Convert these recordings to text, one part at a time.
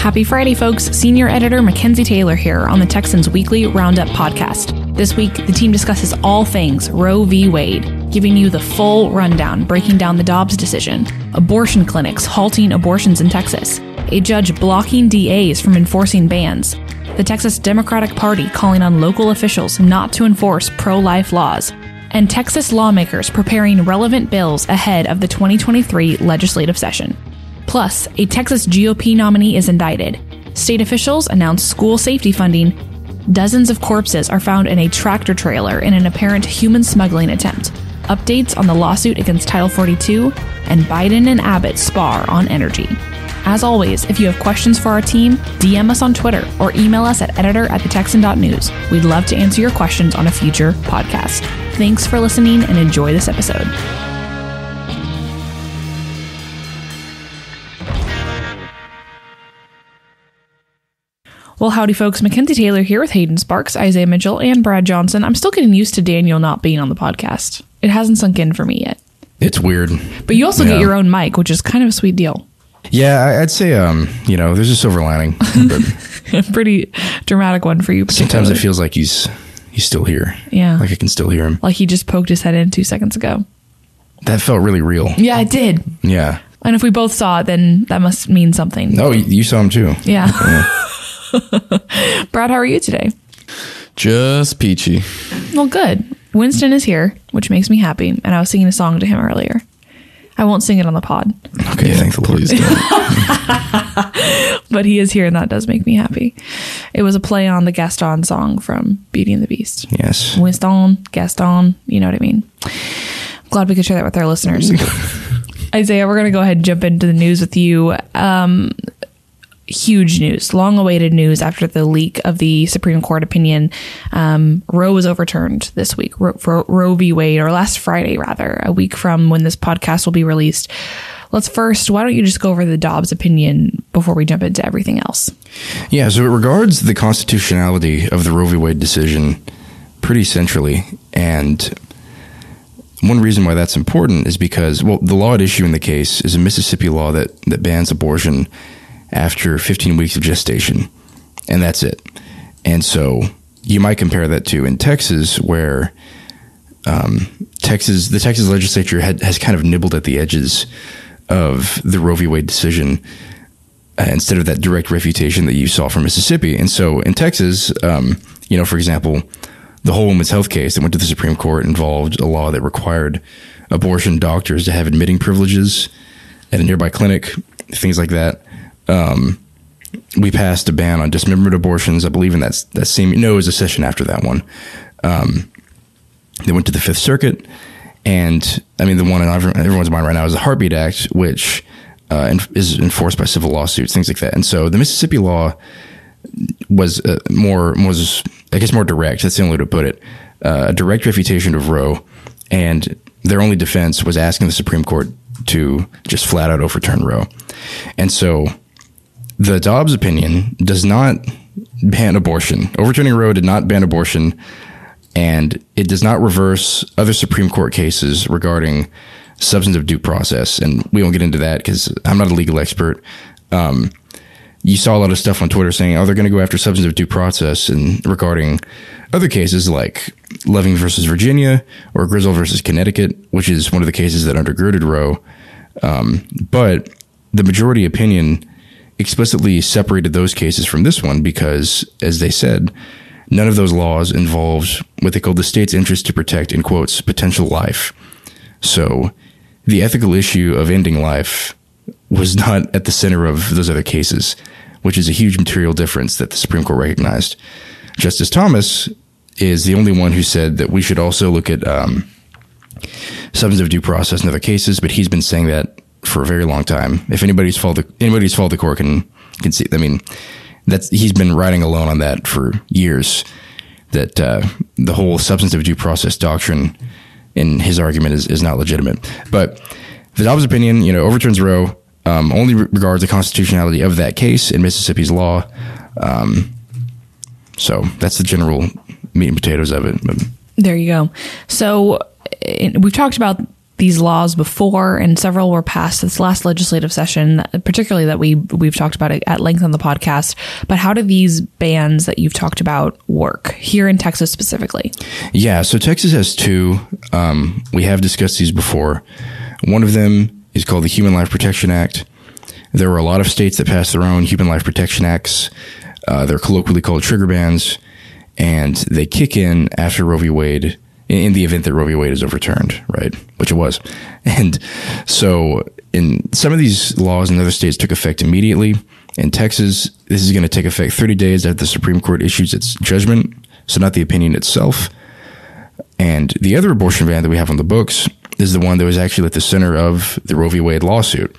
Happy Friday, folks. Senior editor Mackenzie Taylor here on the Texans Weekly Roundup podcast. This week, the team discusses all things Roe v. Wade, giving you the full rundown, breaking down the Dobbs decision, abortion clinics halting abortions in Texas, a judge blocking DAs from enforcing bans, the Texas Democratic Party calling on local officials not to enforce pro life laws, and Texas lawmakers preparing relevant bills ahead of the 2023 legislative session. Plus, a Texas GOP nominee is indicted. State officials announce school safety funding. Dozens of corpses are found in a tractor trailer in an apparent human smuggling attempt. Updates on the lawsuit against Title 42, and Biden and Abbott spar on energy. As always, if you have questions for our team, DM us on Twitter or email us at editor at thetexan.news. We'd love to answer your questions on a future podcast. Thanks for listening and enjoy this episode. Well, howdy, folks. Mackenzie Taylor here with Hayden Sparks, Isaiah Mitchell, and Brad Johnson. I'm still getting used to Daniel not being on the podcast. It hasn't sunk in for me yet. It's weird. But you also Yeah. get your own mic, which is kind of a sweet deal. Yeah, I'd say um, you know, there's a silver lining. A pretty dramatic one for you. sometimes it feels like he's he's still here. Yeah. Like I can still hear him. like he just poked his head in two seconds ago. That felt really real. Yeah, it did. Yeah. And if we both saw it, then that must mean something. No, you, you saw him too. Yeah. Brad, how are you today? Just peachy. Well, good. Winston is here, which makes me happy. And I was singing a song to him earlier. I won't sing it on the pod, Okay, thank the Lord. Please don't. but he is here, and that does make me happy. It was a play on the Gaston song from Beauty and the Beast. Yes. Winston, Gaston, you know what I mean. Glad we could share that with our listeners. Isaiah, we're going to go ahead and jump into the news with you. Um, huge news, long awaited news after the leak of the Supreme Court opinion. Um, Roe was overturned this week, Ro- for Roe v. Wade, or last Friday, rather, a week from when this podcast will be released. Let's first, why don't you just go over the Dobbs opinion before we jump into everything else? Yeah, so it regards the constitutionality of the Roe v. Wade decision pretty centrally. And one reason why that's important is because, well, the law at issue in the case is a Mississippi law that, that bans abortion after 15 weeks of gestation. And that's it. And so you might compare that to in Texas, where um, Texas, the Texas legislature had, has kind of nibbled at the edges of the Roe v. Wade decision uh, instead of that direct refutation that you saw from Mississippi. And so in Texas, um, you know, for example, the Whole Woman's Health case that went to the Supreme Court involved a law that required abortion doctors to have admitting privileges at a nearby clinic, things like that. Um, we passed a ban on dismembered abortions. I believe in that that same no, it was a session after that one. Um, they went to the Fifth Circuit, and I mean the one in everyone's mind right now is the Heartbeat Act, which uh, is enforced by civil lawsuits, things like that. And so the Mississippi law was uh, more was I guess more direct. That's the only way to put it. Uh, a direct refutation of Roe, and their only defense was asking the Supreme Court to just flat out overturn Roe. And so the Dobbs opinion does not ban abortion. Overturning Roe did not ban abortion, and it does not reverse other Supreme Court cases regarding substantive due process. And we won't get into that because I'm not a legal expert. Um, you saw a lot of stuff on Twitter saying, "Oh, they're going to go after substantive due process," and regarding other cases like Loving versus Virginia or Griswold versus Connecticut, which is one of the cases that undergirded Roe. Um, but the majority opinion explicitly separated those cases from this one because, as they said, none of those laws involved what they called the state's interest to protect, in quotes, potential life. So the ethical issue of ending life was not at the center of those other cases, which is a huge material difference that the Supreme Court recognized. Justice Thomas is the only one who said that we should also look at um, substantive due process in other cases, but he's been saying that for a very long time. If anybody's followed the, anybody's followed the court can can see. I mean, that's he's been riding alone on that for years. That uh, the whole substantive due process doctrine in his argument is, is not legitimate. But the Dobbs opinion, you know, overturns Roe, um, only re- regards the constitutionality of that case in Mississippi's law. Um, so that's the general meat and potatoes of it. There you go. So in, we've talked about these laws before, and several were passed this last legislative session, particularly that we we've talked about at length on the podcast. But how do these bans that you've talked about work here in Texas specifically? Yeah, so Texas has two. Um, we have discussed these before. One of them is called the Human Life Protection Act. There were a lot of states that passed their own Human Life Protection Acts. Uh, they're colloquially called trigger bans, and they kick in after Roe v. Wade in the event that Roe v. Wade is overturned, right? Which it was. And so in some of these laws in other states took effect immediately. In Texas, this is going to take effect 30 days after the Supreme Court issues its judgment. So not the opinion itself. And the other abortion ban that we have on the books is the one that was actually at the center of the Roe v. Wade lawsuit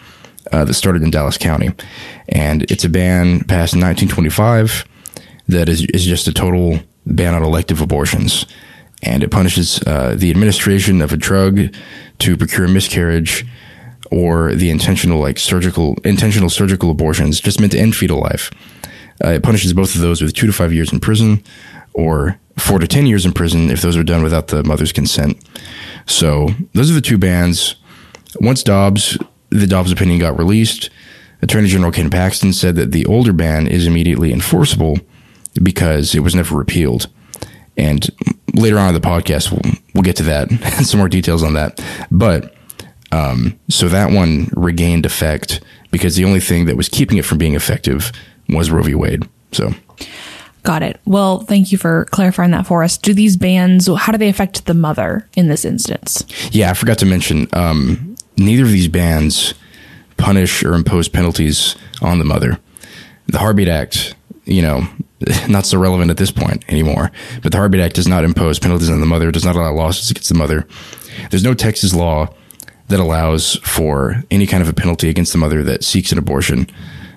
uh, that started in Dallas County. And it's a ban passed in 1925 that is, is just a total ban on elective abortions and it punishes uh, the administration of a drug to procure miscarriage or the intentional like surgical intentional surgical abortions just meant to end fetal life. Uh, it punishes both of those with two to five years in prison or four to ten years in prison if those are done without the mother's consent. So those are the two bans. Once Dobbs, the Dobbs opinion got released, Attorney General Ken Paxton said that the older ban is immediately enforceable because it was never repealed. And later on in the podcast, we'll, we'll get to that and some more details on that. But um, so that one regained effect because the only thing that was keeping it from being effective was Roe v. Wade. So. Got it. Well, thank you for clarifying that for us. Do these bans, how do they affect the mother in this instance? Yeah, I forgot to mention, um, neither of these bans punish or impose penalties on the mother. The Heartbeat Act, you know, not so relevant at this point anymore. But the Heartbeat Act does not impose penalties on the mother, does not allow lawsuits against the mother. There's no Texas law that allows for any kind of a penalty against the mother that seeks an abortion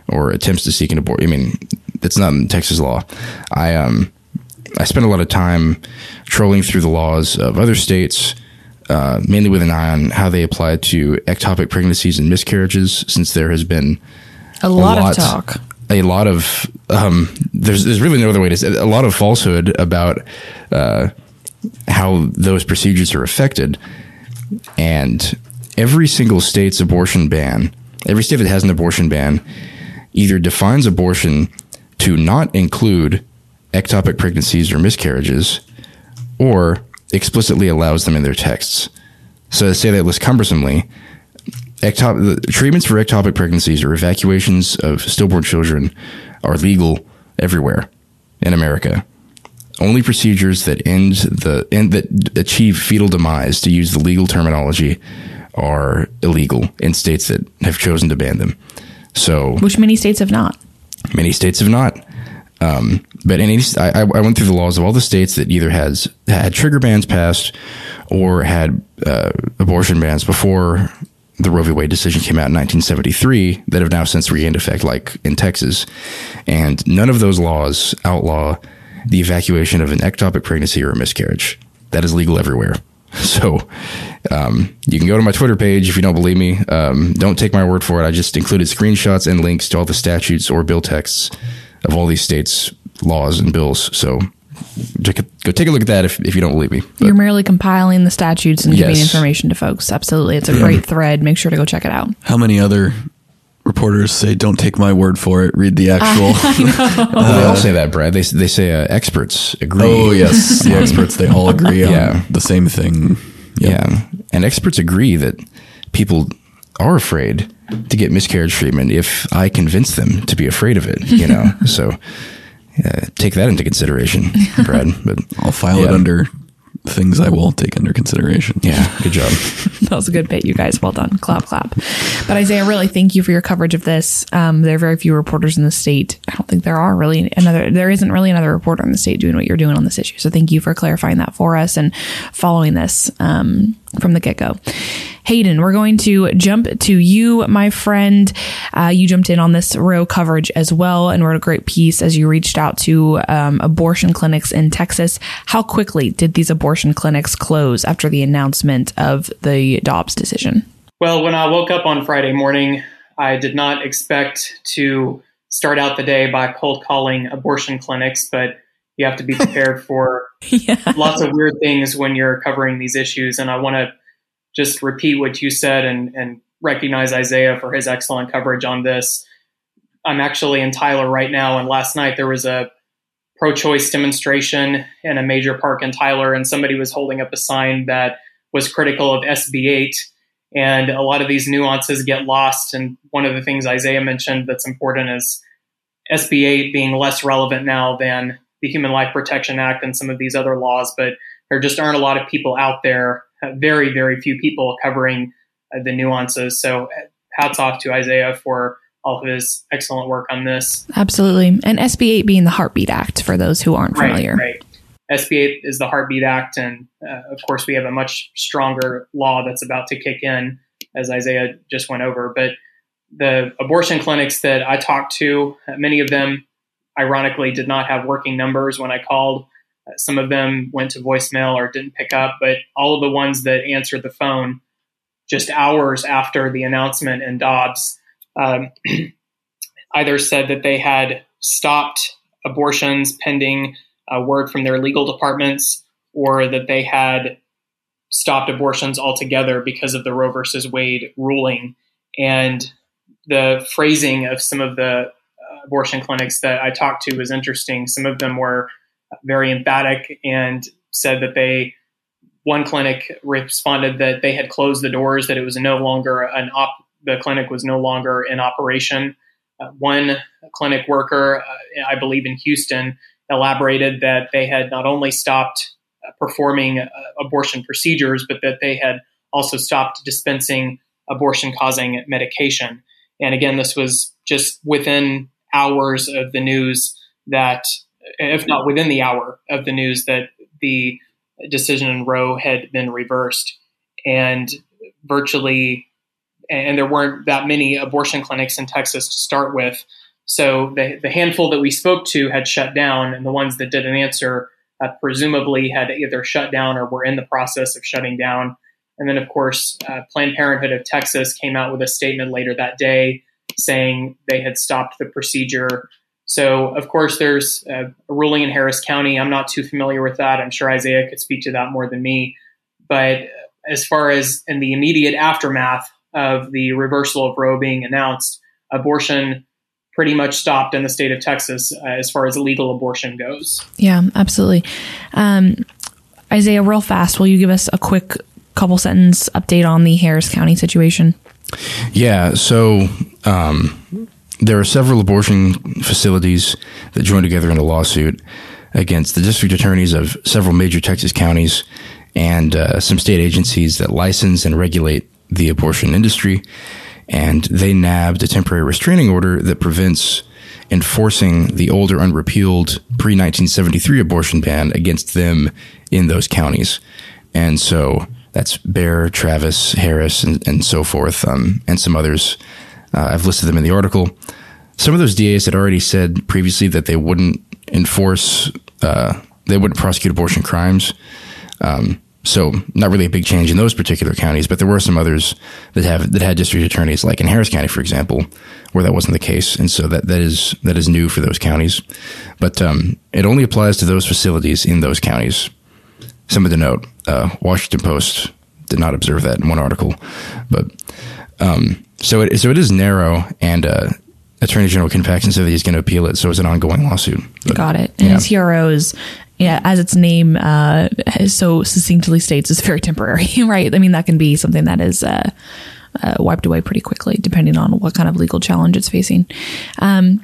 or attempts to seek an abortion. I mean, that's not in Texas law. I um I spent a lot of time trolling through the laws of other states, uh, mainly with an eye on how they apply to ectopic pregnancies and miscarriages, since there has been a lot, a lot of talk a lot of um, there's there's really no other way to say it, a lot of falsehood about uh, how those procedures are affected, and every single state's abortion ban, every state that has an abortion ban, either defines abortion to not include ectopic pregnancies or miscarriages, or explicitly allows them in their texts. So to say that less cumbersomely, ectop- the treatments for ectopic pregnancies or evacuations of stillborn children are legal everywhere in America. Only procedures that end the end that achieve fetal demise, to use the legal terminology, are illegal in states that have chosen to ban them. So, which many states have not. Many states have not. Um, but any, I, I, went through the laws of all the states that either has had trigger bans passed or had uh, abortion bans before the Roe v. Wade decision came out in 1973 that have now since regained effect, like in Texas. And none of those laws outlaw the evacuation of an ectopic pregnancy or a miscarriage. That is legal everywhere. So um, you can go to my Twitter page if you don't believe me. Um, don't take my word for it. I just included screenshots and links to all the statutes or bill texts of all these states' laws and bills. So go take a look at that if, if you don't believe me. But, You're merely compiling the statutes and giving information to folks. Absolutely. It's a great thread. Make sure to go check it out. How many other reporters say, don't take my word for it, read the actual. uh, they all say that, Brad. They, they say uh, experts agree. Oh, yes. The experts, they all agree on yeah. the same thing. Yep. Yeah. And experts agree that people are afraid to get miscarriage treatment if I convince them to be afraid of it, you know? so uh, take that into consideration, Brad. But I'll file yeah. it under things I will take under consideration. Yeah, good job. that was a good bit, you guys. Well done. Clap, clap. But Isaiah, really thank you for your coverage of this. Um, there are very few reporters in the state. I don't think there are really another, there isn't really another reporter in the state doing what you're doing on this issue. So thank you for clarifying that for us and following this um, from the get go. Hayden, we're going to jump to you, my friend. Uh, you jumped in on this Roe coverage as well and wrote a great piece as you reached out to um, abortion clinics in Texas. How quickly did these abortion clinics close after the announcement of the Dobbs decision? Well, when I woke up on Friday morning, I did not expect to start out the day by cold calling abortion clinics, but you have to be prepared for yeah. lots of weird things when you're covering these issues. And I want to just repeat what you said and, and recognize Isaiah for his excellent coverage on this. I'm actually in Tyler right now, and last night there was a pro choice demonstration in a major park in Tyler, and somebody was holding up a sign that was critical of SB 8. And a lot of these nuances get lost. And one of the things Isaiah mentioned that's important is SB 8 being less relevant now than the Human Life Protection Act and some of these other laws, but there just aren't a lot of people out there, very, very few people covering uh, the nuances. So hats off to Isaiah for all of his excellent work on this. Absolutely. And SB 8 being the Heartbeat Act for those who aren't familiar. Right, right. SB 8 is the Heartbeat Act. And uh, of course, we have a much stronger law that's about to kick in, as Isaiah just went over. But the abortion clinics that I talked to, many of them, ironically, did not have working numbers when I called. Some of them went to voicemail or didn't pick up, but all of the ones that answered the phone just hours after the announcement in Dobbs um, either said that they had stopped abortions pending a word from their legal departments or that they had stopped abortions altogether because of the Roe versus Wade ruling. And the phrasing of some of the uh, abortion clinics that I talked to was interesting. Some of them were very emphatic and said that they, one clinic responded that they had closed the doors, that it was no longer an op, the clinic was no longer in operation. Uh, one clinic worker, uh, I believe in Houston, elaborated that they had not only stopped uh, performing uh, abortion procedures, but that they had also stopped dispensing abortion causing medication. And again, this was just within hours of the news that, if not within the hour of the news, that the decision in Roe had been reversed. And virtually, and there weren't that many abortion clinics in Texas to start with. So the, the handful that we spoke to had shut down, and the ones that didn't answer uh, presumably had either shut down or were in the process of shutting down. And then, of course, uh, Planned Parenthood of Texas came out with a statement later that day saying they had stopped the procedure. So, of course, there's a ruling in Harris County. I'm not too familiar with that. I'm sure Isaiah could speak to that more than me. But as far as in the immediate aftermath of the reversal of Roe being announced, abortion pretty much stopped in the state of Texas uh, as far as legal abortion goes. Yeah, absolutely. Um, Isaiah, real fast, will you give us a quick couple sentence update on the Harris County situation? Yeah, so um, there are several abortion facilities that joined together in a lawsuit against the district attorneys of several major Texas counties and uh, some state agencies that license and regulate the abortion industry and they nabbed a temporary restraining order that prevents enforcing the older unrepealed pre 1973 abortion ban against them in those counties. And so that's Bexar, Travis, Harris, and, and so forth, um, and some others. Uh, I've listed them in the article. Some of those DAs had already said previously that they wouldn't enforce, uh, they wouldn't prosecute abortion crimes. Um, so not really a big change in those particular counties, but there were some others that have that had district attorneys, like in Harris County, for example, where that wasn't the case, and so that that is that is new for those counties. But um, it only applies to those facilities in those counties. Something to note: uh, Washington Post did not observe that in one article, but um, so it so it is narrow, and uh, Attorney General Ken Paxton said that he's going to appeal it, so it's an ongoing lawsuit. But, Got it. And yeah. heroes yeah, as its name uh, so succinctly states, is very temporary, right? I mean, that can be something that is uh, uh, wiped away pretty quickly, depending on what kind of legal challenge it's facing. Um,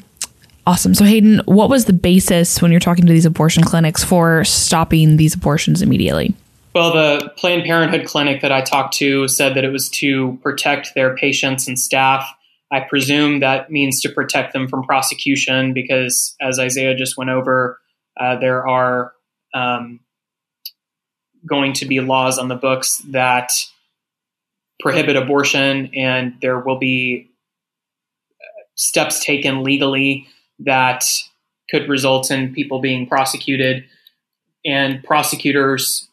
awesome. So, Hayden, what was the basis when you're talking to these abortion clinics for stopping these abortions immediately? Well, the Planned Parenthood clinic that I talked to said that it was to protect their patients and staff. I presume that means to protect them from prosecution because, as Isaiah just went over, uh, there are um, going to be laws on the books that prohibit abortion, and there will be uh, steps taken legally that could result in people being prosecuted. And prosecutors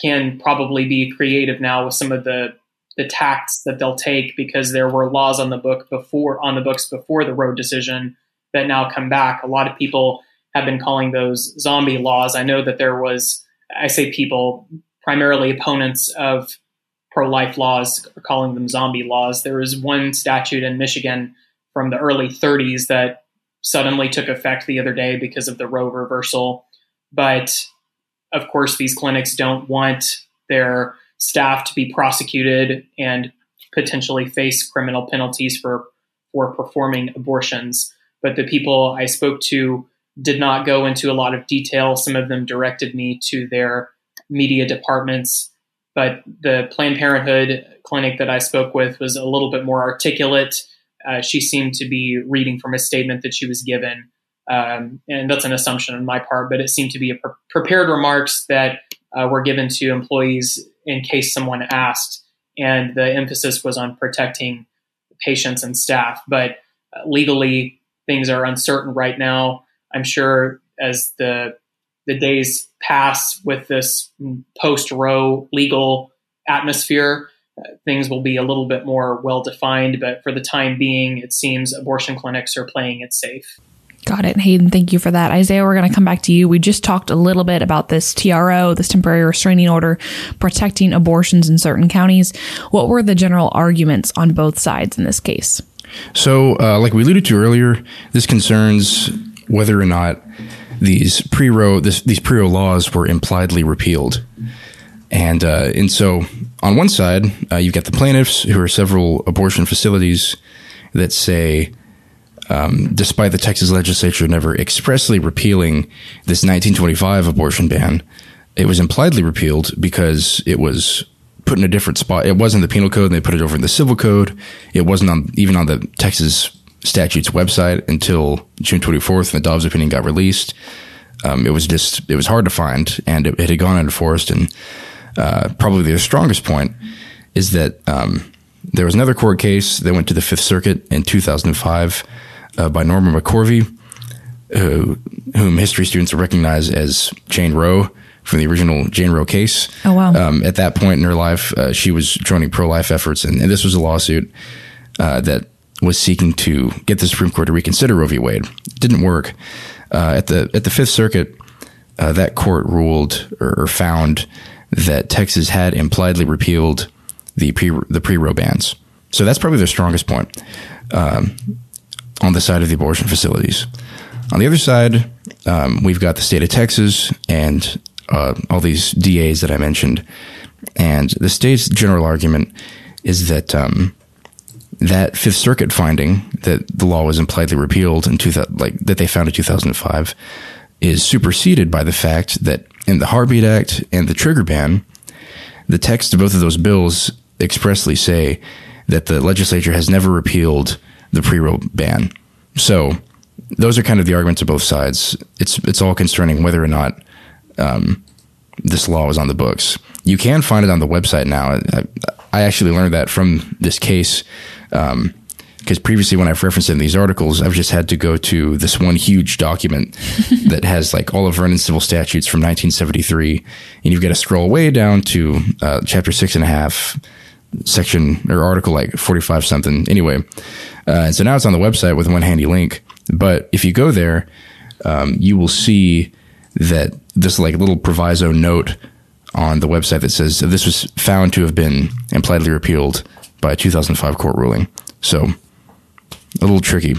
can probably be creative now with some of the the tacts that they'll take because there were laws on the book before on the books before the Roe decision that now come back. A lot of people have been calling those zombie laws. I know that there was, I say people, primarily opponents of pro life laws, are calling them zombie laws. There was one statute in Michigan from the early 30s that suddenly took effect the other day because of the Roe reversal. But of course, these clinics don't want their staff to be prosecuted and potentially face criminal penalties for for performing abortions. But the people I spoke to did not go into a lot of detail. Some of them directed me to their media departments. But the Planned Parenthood clinic that I spoke with was a little bit more articulate. Uh, she seemed to be reading from a statement that she was given. Um, and that's an assumption on my part, but it seemed to be pre- prepared remarks that uh, were given to employees in case someone asked. And the emphasis was on protecting patients and staff. But uh, legally, things are uncertain right now. I'm sure as the the days pass with this post Roe legal atmosphere, uh, things will be a little bit more well defined. But for the time being, it seems abortion clinics are playing it safe. Got it. Hayden, thank you for that. Isaiah, we're going to come back to you. We just talked a little bit about this TRO, this temporary restraining order protecting abortions in certain counties. What were the general arguments on both sides in this case? So, uh, like we alluded to earlier, this concerns whether or not these pre-Roe these pre-Roe laws were impliedly repealed, and uh, and so on one side uh, you've got the plaintiffs who are several abortion facilities that say. Um, despite the Texas legislature never expressly repealing this 1925 abortion ban, it was impliedly repealed because it was put in a different spot. It wasn't the penal code, and they put it over in the civil code. It wasn't on even on the Texas statute's website until June 24th, and the Dobbs opinion got released. Um, it was just it was hard to find, and it, it had gone unenforced. And uh, probably the strongest point is that um, there was another court case that went to the Fifth Circuit in 2005 uh, by Norma McCorvey, who, whom history students recognize as Jane Roe from the original Jane Roe case. Oh wow! Um, at that point in her life, uh, she was joining pro-life efforts, and, and this was a lawsuit uh, that was seeking to get the Supreme Court to reconsider Roe v. Wade. It didn't work. Uh, at the at the Fifth Circuit, uh, that court ruled or, or, found that Texas had impliedly repealed the pre the pre Roe bans. So that's probably the strongest point um, on the side of the abortion facilities. On the other side, um, we've got the state of Texas and uh, all these DAs that I mentioned, and the state's general argument is that um, that Fifth Circuit finding that the law was impliedly repealed in two like that they found in 2005 is superseded by the fact that in the Heartbeat Act and the Trigger Ban, the text of both of those bills expressly say that the legislature has never repealed the pre-Roe ban. So those are kind of the arguments of both sides. It's it's all concerning whether or not um, this law was on the books. You can find it on the website now. I, I actually learned that from this case because um, previously when I've referenced in these articles, I've just had to go to this one huge document that has like all of Vernon's civil statutes from 1973, and you've got to scroll way down to uh, chapter six and a half, section or article like 45 something. Anyway, uh, so now it's on the website with one handy link. But if you go there, um, you will see that this like little proviso note on the website that says this was found to have been impliedly repealed by a 2005 court ruling. So a little tricky.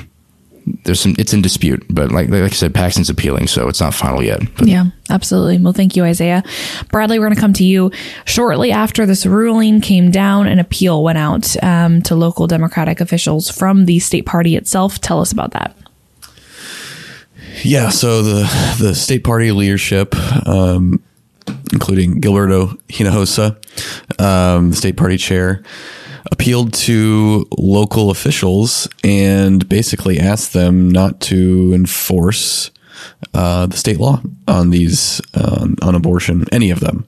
There's some, it's in dispute, but like, like I said, Paxton's appealing, so it's not final yet. But. Yeah, absolutely. Well, thank you, Isaiah. Bradley, we're going to come to you shortly after this ruling came down. An appeal went out um, to local Democratic officials from the state party itself. Tell us about that. Yeah, so the the state party leadership um, including Gilberto Hinojosa, um, the state party chair, appealed to local officials and basically asked them not to enforce uh, the state law on these uh, on abortion, any of them.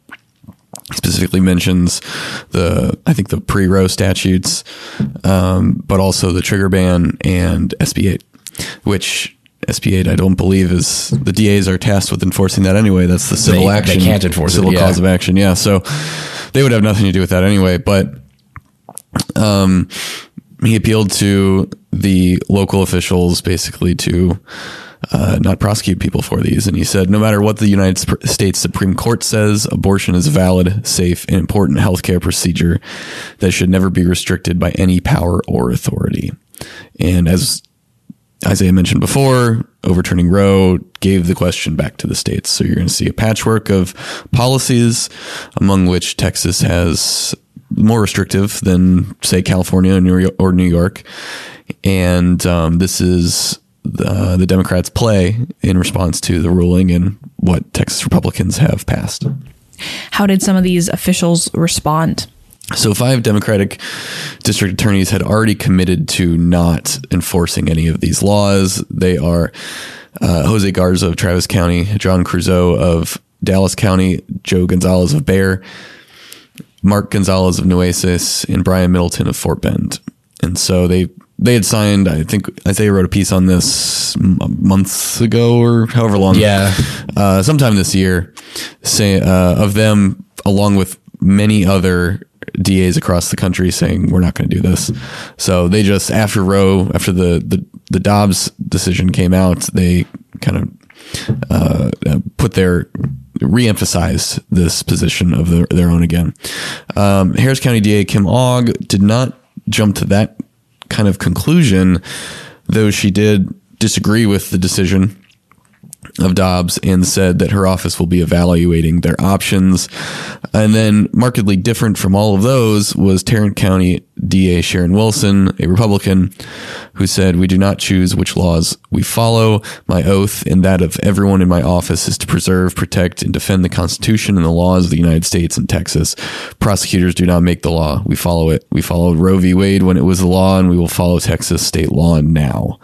Specifically mentions the I think the pre Roe statutes, um, but also the trigger ban and SB eight, which SB8, I don't believe is the DAs are tasked with enforcing that anyway. That's the civil they, action. They can't enforce civil it, yeah. cause of action. Yeah. So they would have nothing to do with that anyway. But um, he appealed to the local officials basically to uh, not prosecute people for these. And he said, no matter what the United States Supreme Court says, abortion is a valid, safe, and important healthcare procedure that should never be restricted by any power or authority. And as Isaiah mentioned before, overturning Roe gave the question back to the states. So you're going to see a patchwork of policies, among which Texas has more restrictive than, say, California or New York. And um, this is the, the Democrats' play in response to the ruling and what Texas Republicans have passed. How did some of these officials respond? So, five Democratic district attorneys had already committed to not enforcing any of these laws. They are uh, Jose Garza of Travis County, John Creuzot of Dallas County, Joe Gonzalez of Bexar, Mark Gonzalez of Nueces, and Brian Middleton of Fort Bend. And so they they had signed. I think Isaiah wrote a piece on this months ago or however long. Yeah, uh, sometime this year, say uh, of them along with many other DAs across the country saying we're not going to do this. So they just after Roe, after the the, the Dobbs decision came out, they kind of uh, put their reemphasized this position of their, their own again. Um, Harris County DA Kim Ogg did not jump to that kind of conclusion, though she did disagree with the decision of Dobbs and said that her office will be evaluating their options. And then, markedly different from all of those, was Tarrant County DA Sharon Wilson, a Republican, who said, We do not choose which laws we follow. My oath and that of everyone in my office is to preserve, protect, and defend the Constitution and the laws of the United States and Texas. Prosecutors do not make the law. We follow it. We followed Roe v. Wade when it was the law, and we will follow Texas state law now.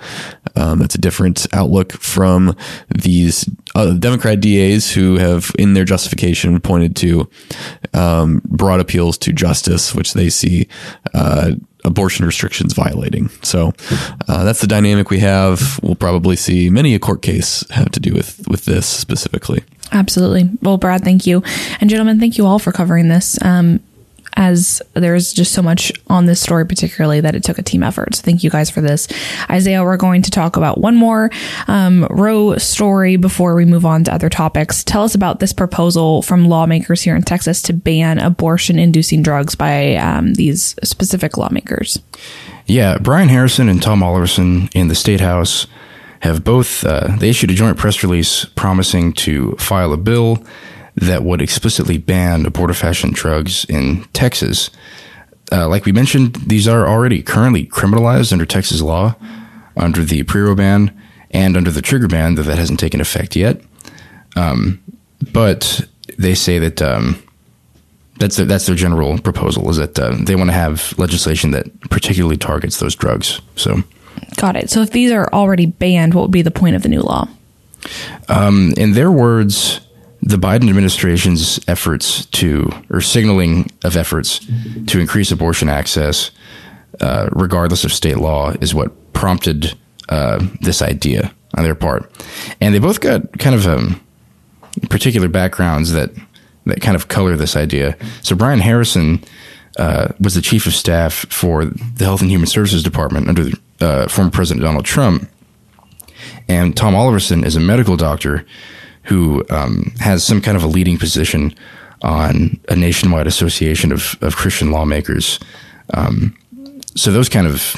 Um, that's a different outlook from these uh, Democrat DAs who have, in their justification, pointed to um, broad appeals to justice, which they see uh, abortion restrictions violating. So uh, that's the dynamic we have. We'll probably see many a court case have to do with with this specifically. Absolutely. Well, Brad, thank you, and gentlemen, thank you all for covering this. Um, as there's just so much on this story, particularly that it took a team effort. So thank you guys for this. Isaiah, we're going to talk about one more um, Roe story before we move on to other topics. Tell us about this proposal from lawmakers here in Texas to ban abortion inducing drugs by um, these specific lawmakers. Yeah, Brian Harrison and Tom Oliverson in the State House have both, uh, they issued a joint press release promising to file a bill that would explicitly ban abortifacient drugs in Texas. Uh, like we mentioned, these are already currently criminalized under Texas law, under the pre ban and under the trigger ban, though that hasn't taken effect yet. Um, but they say that um, that's their, that's their general proposal is that uh, they want to have legislation that particularly targets those drugs. So, got it. So, if these are already banned, what would be the point of the new law? Um, in their words, the Biden administration's efforts to, or signaling of efforts to increase abortion access, uh, regardless of state law, is what prompted uh, this idea on their part. And they both got kind of um, particular backgrounds that that kind of color this idea. So Brian Harrison uh, was the chief of staff for the Health and Human Services Department under uh, former President Donald Trump, and Tom Oliverson is a medical doctor who um, has some kind of a leading position on a nationwide association of, of Christian lawmakers. Um, so those kind of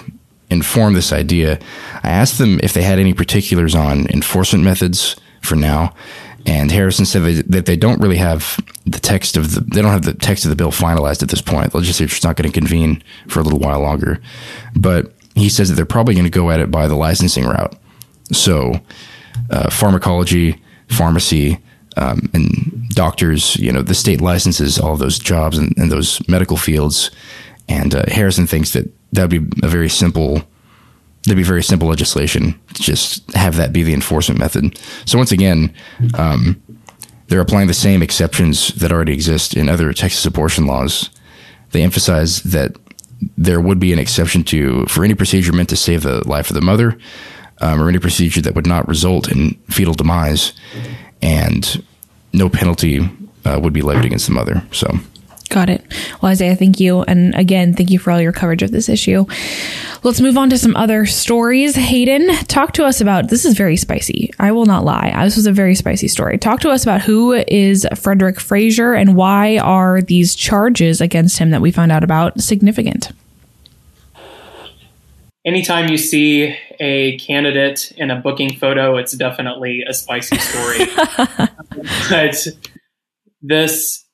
inform this idea. I asked them if they had any particulars on enforcement methods for now, and Harrison said that they don't really have the text of the they don't have the text of the bill finalized at this point. Legislature's not going to convene for a little while longer, but he says that they're probably going to go at it by the licensing route. So, uh, pharmacology pharmacy, um, and doctors, you know, the state licenses all those jobs and, and those medical fields. And uh, Harrison thinks that that would be a very simple, there'd be very simple legislation. Just have that be the enforcement method. So once again, um, they're applying the same exceptions that already exist in other Texas abortion laws. They emphasize that there would be an exception to for any procedure meant to save the life of the mother, um, or any procedure that would not result in fetal demise, and no penalty uh, would be levied against the mother. So, Got it. Well, Isaiah, thank you. And again, thank you for all your coverage of this issue. Let's move on to some other stories. Hayden, talk to us about this is very spicy. I will not lie. This was a very spicy story. Talk to us about who is Frederick Frazier and why are these charges against him that we found out about significant? Anytime you see a candidate in a booking photo, it's definitely a spicy story. but this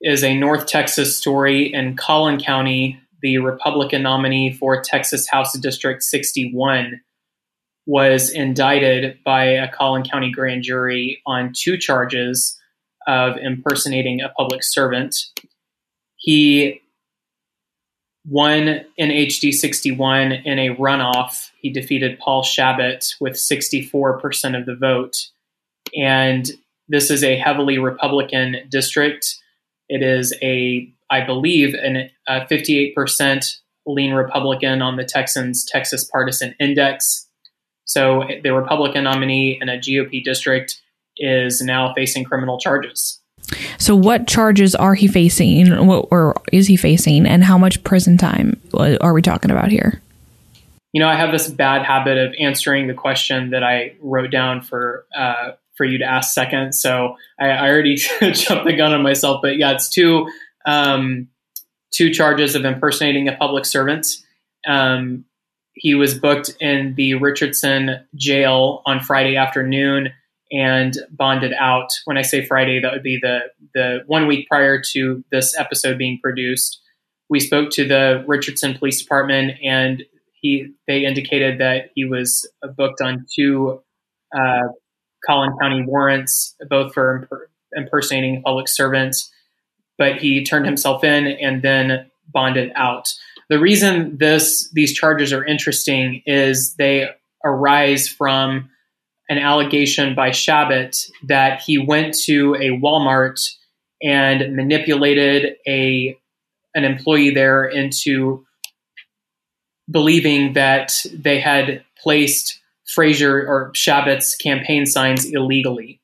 is a North Texas story in Collin County. The Republican nominee for Texas House District 61 was indicted by a Collin County grand jury on two charges of impersonating a public servant. He won in HD 61 in a runoff. He defeated Paul Chabot with 64% of the vote. And this is a heavily Republican district. It is a, I believe, an, a 58% lean Republican on the Texans Texas Partisan Index. So the Republican nominee in a GOP district is now facing criminal charges. So, what charges are he facing, or is he facing, and how much prison time are we talking about here? You know, I have this bad habit of answering the question that I wrote down for uh, for you to ask second. So I, I already jumped the gun on myself, but yeah, it's two um, two charges of impersonating a public servant. Um, he was booked in the Richardson jail on Friday afternoon and bonded out. When I say Friday, that would be the the one week prior to this episode being produced. We spoke to the Richardson Police Department, and he they indicated that he was booked on two uh, Collin County warrants, both for imper- impersonating public servants, but he turned himself in and then bonded out. The reason this these charges are interesting is they arise from an allegation by Chabot that he went to a Walmart and manipulated a an employee there into believing that they had placed Frazier or Chabot's campaign signs illegally.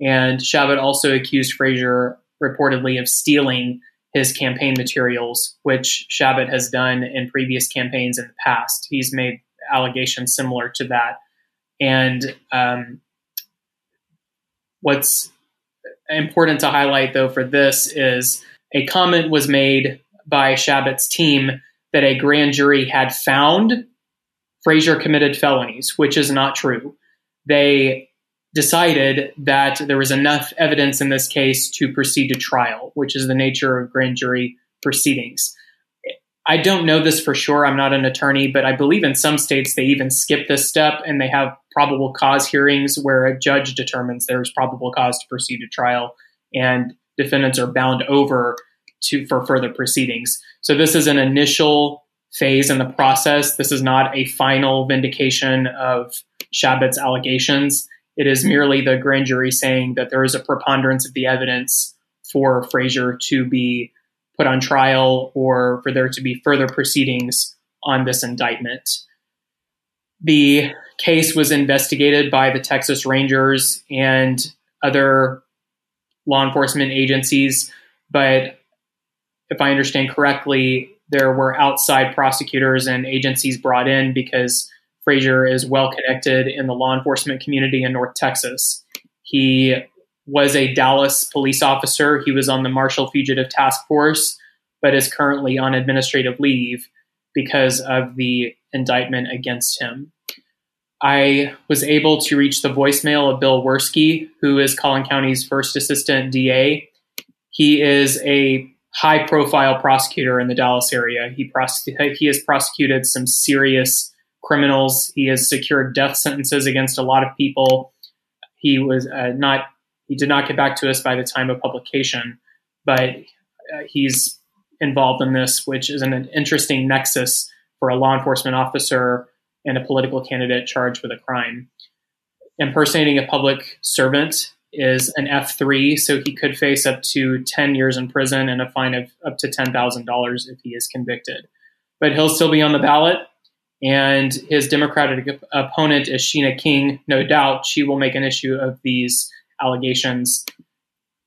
And Chabot also accused Frazier reportedly of stealing his campaign materials, which Chabot has done in previous campaigns in the past. He's made allegations similar to that. And um, what's important to highlight, though, for this is a comment was made by Chabot's team that a grand jury had found Frazier committed felonies, which is not true. They decided that there was enough evidence in this case to proceed to trial, which is the nature of grand jury proceedings. I don't know this for sure. I'm not an attorney, but I believe in some states they even skip this step and they have probable cause hearings where a judge determines there's probable cause to proceed to trial and defendants are bound over to for further proceedings. So this is an initial phase in the process. This is not a final vindication of Chabot's allegations. It is merely the grand jury saying that there is a preponderance of the evidence for Frazier to be put on trial or for there to be further proceedings on this indictment. The case was investigated by the Texas Rangers and other law enforcement agencies, but if I understand correctly, there were outside prosecutors and agencies brought in because Frazier is well connected in the law enforcement community in North Texas. He was a Dallas police officer. He was on the Marshall Fugitive Task Force, but is currently on administrative leave because of the indictment against him. I was able to reach the voicemail of Bill Wirskye, who is Collin County's first assistant DA. He is a high profile prosecutor in the Dallas area. He he has prosecuted some serious criminals. He has secured death sentences against a lot of people. He was uh, not he did not get back to us by the time of publication, but uh, he's involved in this, which is an interesting nexus for a law enforcement officer and a political candidate charged with a crime. Impersonating a public servant is an F3, so he could face up to 10 years in prison and a fine of up to $10,000 if he is convicted. But he'll still be on the ballot, and his Democratic opponent is Sheena King. No doubt she will make an issue of these allegations.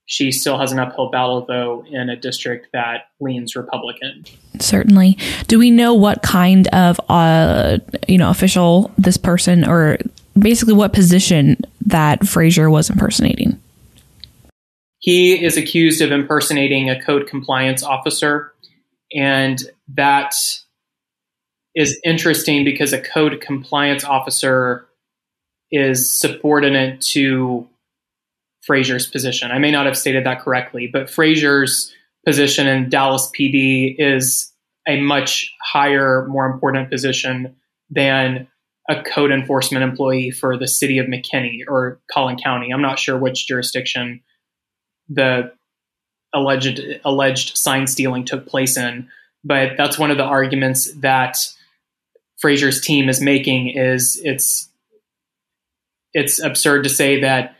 she still has an uphill battle, though, in a district that leans Republican. Certainly. Do we know what kind of, uh, you know, official this person, or basically what position that Frazier was impersonating? He is accused of impersonating a code compliance officer, and that is interesting because a code compliance officer is subordinate to Frazier's position. I may not have stated that correctly, but Frazier's position in Dallas PD is a much higher, more important position than a code enforcement employee for the city of McKinney or Collin County. I'm not sure which jurisdiction the alleged alleged sign stealing took place in, but that's one of the arguments that Frazier's team is making is it's it's absurd to say that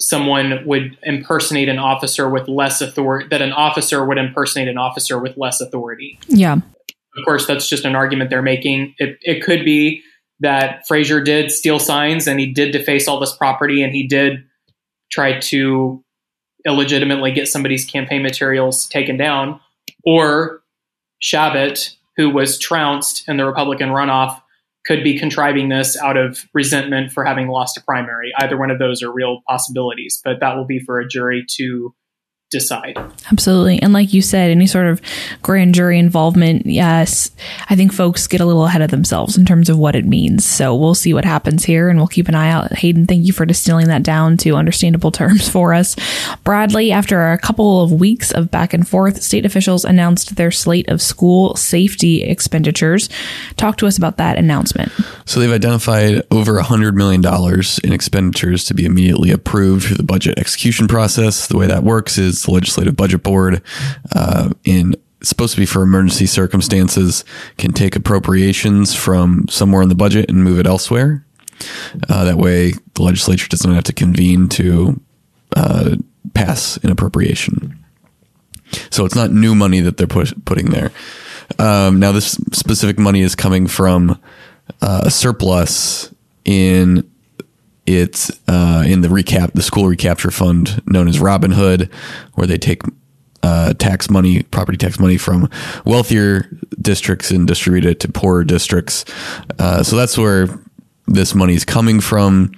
someone would impersonate an officer with less authority that an officer would impersonate an officer with less authority. Yeah. Of course, that's just an argument they're making. It, it could be that Frazier did steal signs and he did deface all this property and he did try to illegitimately get somebody's campaign materials taken down, or Chabot, who was trounced in the Republican runoff, could be contriving this out of resentment for having lost a primary. Either one of those are real possibilities, but that will be for a jury to decide. Absolutely. And like you said, any sort of grand jury involvement, yes, I think folks get a little ahead of themselves in terms of what it means. So we'll see what happens here and we'll keep an eye out. Hayden, thank you for distilling that down to understandable terms for us. Bradley, after a couple of weeks of back and forth, state officials announced their slate of school safety expenditures. Talk to us about that announcement. So they've identified over $100 million in expenditures to be immediately approved through the budget execution process. The way that works is the Legislative Budget Board uh, in supposed to be for emergency circumstances can take appropriations from somewhere in the budget and move it elsewhere. Uh, that way, the legislature doesn't have to convene to uh, pass an appropriation. So it's not new money that they're push- putting there. Um, now, this specific money is coming from uh, a surplus in it's uh, in the recap, the school recapture fund known as Robin Hood, where they take uh, tax money, property tax money from wealthier districts and distribute it to poorer districts. Uh, so that's where this money is coming from,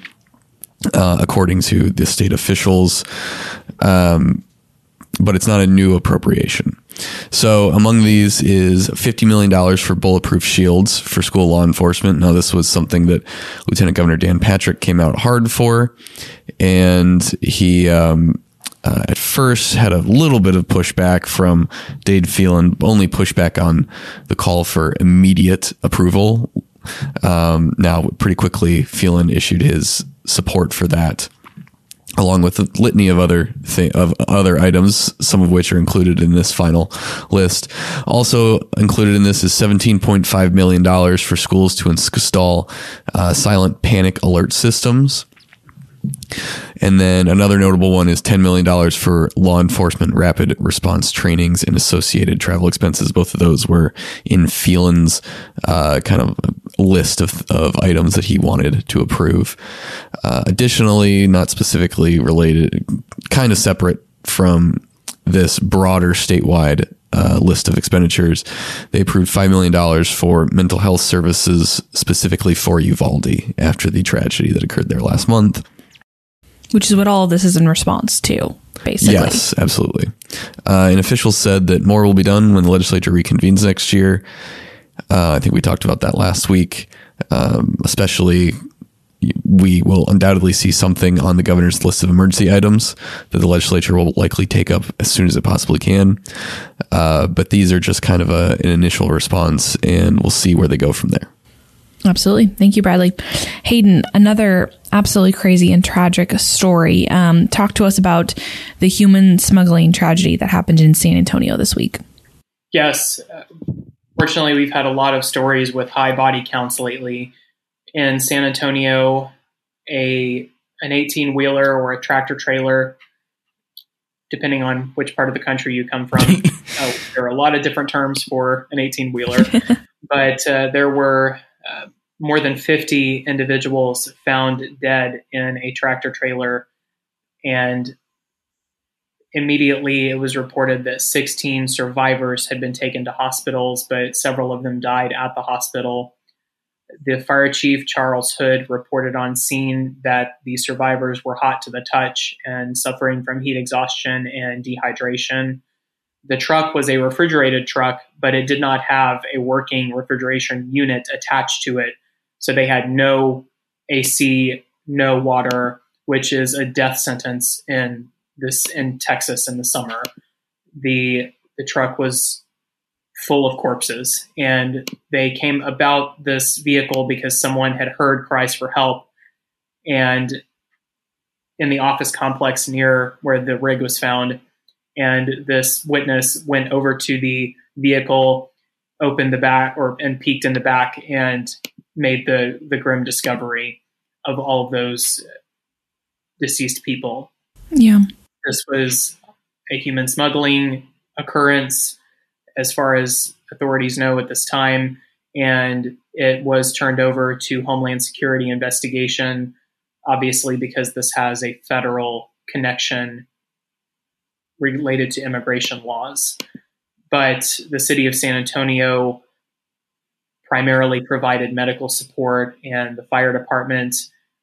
uh, according to the state officials. Um, but it's not a new appropriation. So among these is $50 million for bulletproof shields for school law enforcement. Now, this was something that Lieutenant Governor Dan Patrick came out hard for. And he, um, uh, at first had a little bit of pushback from Dade Phelan, only pushback on the call for immediate approval. Um, now, pretty quickly, Phelan issued his support for that along with a litany of other th- of other items, some of which are included in this final list. Also included in this is $17.5 million for schools to install uh, silent panic alert systems. And then another notable one is $10 million for law enforcement rapid response trainings and associated travel expenses. Both of those were in Phelan's uh, kind of list of, of items that he wanted to approve. Uh, additionally, not specifically related, kind of separate from this broader statewide uh, list of expenditures. They approved $5 million for mental health services specifically for Uvalde after the tragedy that occurred there last month. Which is what all of this is in response to, basically. Yes, absolutely. Uh, and officials said that more will be done when the legislature reconvenes next year. Uh, I think we talked about that last week. Um, especially, we will undoubtedly see something on the governor's list of emergency items that the legislature will likely take up as soon as it possibly can. Uh, but these are just kind of a, an initial response, and we'll see where they go from there. Absolutely. Thank you, Bradley. Hayden, another absolutely crazy and tragic story. Um, talk to us about the human smuggling tragedy that happened in San Antonio this week. Yes. Fortunately, we've had a lot of stories with high body counts lately. In San Antonio, a an 18 wheeler or a tractor trailer, depending on which part of the country you come from. uh, there are a lot of different terms for an 18 wheeler, but uh, there were uh, more than 50 individuals found dead in a tractor trailer. And immediately it was reported that 16 survivors had been taken to hospitals, but several of them died at the hospital. The fire chief, Charles Hood, reported on scene that the survivors were hot to the touch and suffering from heat exhaustion and dehydration. The truck was a refrigerated truck, but it did not have a working refrigeration unit attached to it. So they had no AC, no water, which is a death sentence in this in Texas in the summer. The the truck was full of corpses and they came about this vehicle because someone had heard cries for help and in the office complex near where the rig was found and this witness went over to the vehicle opened the back or and peeked in the back and made the the grim discovery of all of those deceased people Yeah. This was a human smuggling occurrence, as far as authorities know at this time, and it was turned over to Homeland Security investigation, obviously, because this has a federal connection related to immigration laws. But the city of San Antonio primarily provided medical support, and the fire department.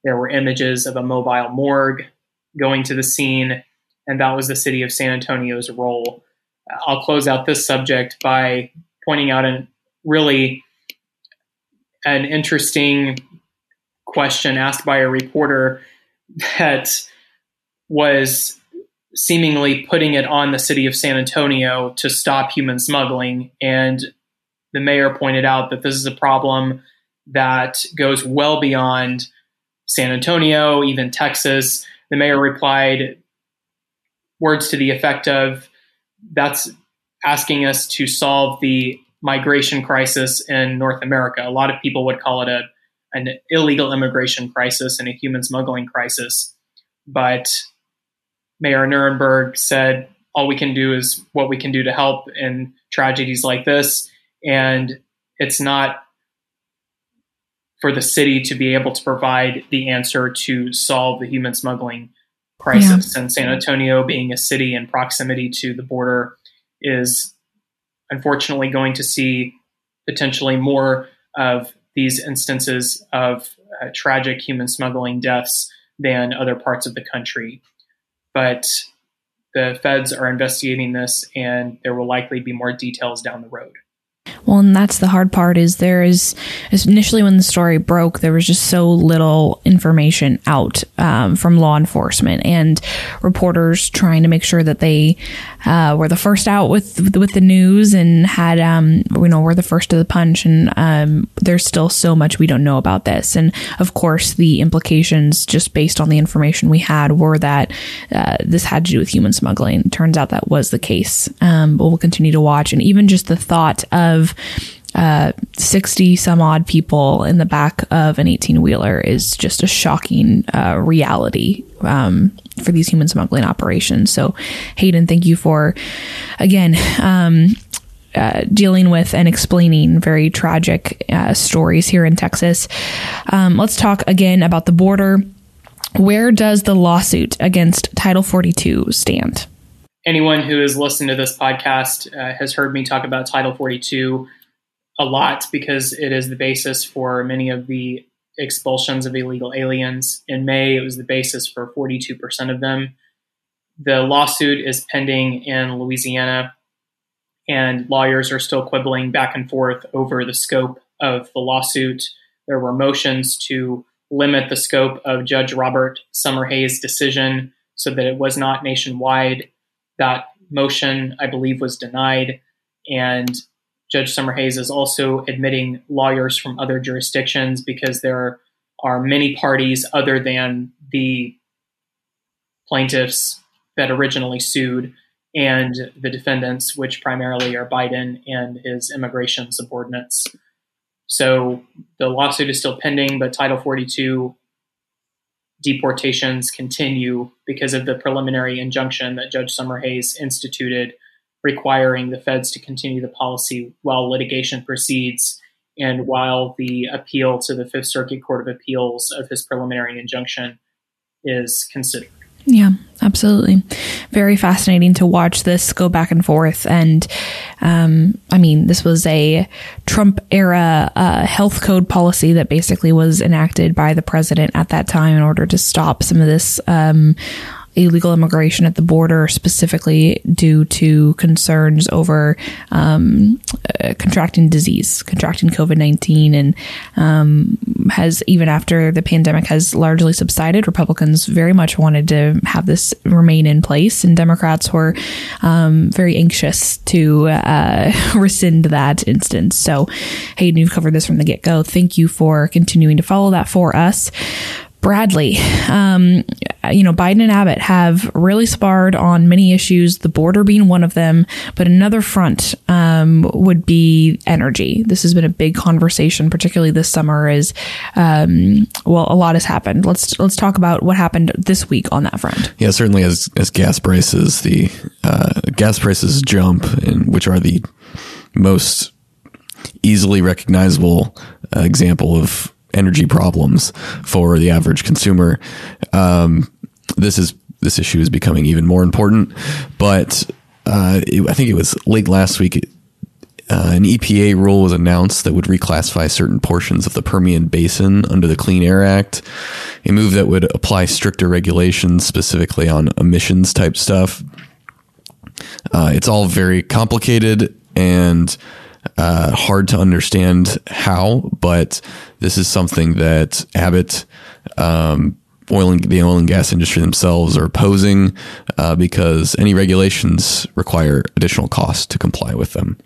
There were images of a mobile morgue going to the scene, and that was the city of San Antonio's role. I'll close out this subject by pointing out a really an interesting question asked by a reporter that was seemingly putting it on the city of San Antonio to stop human smuggling. And the mayor pointed out that this is a problem that goes well beyond San Antonio, even Texas. The mayor replied words to the effect of that's asking us to solve the migration crisis in North America. A lot of people would call it a an illegal immigration crisis and a human smuggling crisis. But Mayor Nirenberg said all we can do is what we can do to help in tragedies like this. And it's not for the city to be able to provide the answer to solve the human smuggling crisis. And San Antonio, being a city in proximity to the border, is unfortunately going to see potentially more of these instances of uh, tragic human smuggling deaths than other parts of the country. But the feds are investigating this, and there will likely be more details down the road. Well, and that's the hard part is there is initially when the story broke, there was just so little information out um, from law enforcement and reporters trying to make sure that they uh, were the first out with with the news and had um, you know were the first to the punch. And um, there's still so much we don't know about this. And of course, the implications just based on the information we had were that uh, this had to do with human smuggling. Turns out that was the case. Um, but we'll continue to watch, and even just the thought of uh, 60 some odd people in the back of an 18 wheeler is just a shocking uh, reality um, for these human smuggling operations. So, Hayden, thank you for, again, um, uh, dealing with and explaining very tragic uh, stories here in Texas. Um, let's talk again about the border. Where does the lawsuit against Title 42 stand? Anyone who has listened to this podcast uh, has heard me talk about Title 42 a lot because it is the basis for many of the expulsions of illegal aliens. In May, it was the basis for 42% of them. The lawsuit is pending in Louisiana, and lawyers are still quibbling back and forth over the scope of the lawsuit. There were motions to limit the scope of Judge Robert Summerhays' decision so that it was not nationwide that motion, I believe, was denied. And Judge Summerhays is also admitting lawyers from other jurisdictions because there are many parties other than the plaintiffs that originally sued and the defendants, which primarily are Biden and his immigration subordinates. So the lawsuit is still pending, but Title 42 deportations continue because of the preliminary injunction that Judge Summerhays instituted, requiring the feds to continue the policy while litigation proceeds and while the appeal to the Fifth Circuit Court of Appeals of his preliminary injunction is considered. Yeah, absolutely. Very fascinating to watch this go back and forth. And um, I mean, this was a Trump era uh, health code policy that basically was enacted by the president at that time in order to stop some of this. Um, illegal immigration at the border, specifically due to concerns over um, uh, contracting disease, contracting COVID 19, and um, has, even after the pandemic has largely subsided, Republicans very much wanted to have this remain in place, and Democrats were um, very anxious to uh, rescind that instance. So, Hayden, you've covered this from the get go. Thank you for continuing to follow that for us. Bradley, um, you know, Biden and Abbott have really sparred on many issues, the border being one of them, but another front um, would be energy. This has been a big conversation, particularly this summer. Is um, well, a lot has happened. Let's let's talk about what happened this week on that front. Yeah, certainly as as gas prices, the uh, gas prices jump, and which are the most easily recognizable uh, example of energy problems for the average consumer. Um, this is this issue is becoming even more important. But uh, it, I think it was late last week. Uh, an EPA rule was announced that would reclassify certain portions of the Permian Basin under the Clean Air Act, a move that would apply stricter regulations specifically on emissions type stuff. Uh, it's all very complicated and uh, hard to understand how, but this is something that Abbott, um, oil and the oil and gas industry themselves are opposing uh, because any regulations require additional costs to comply with them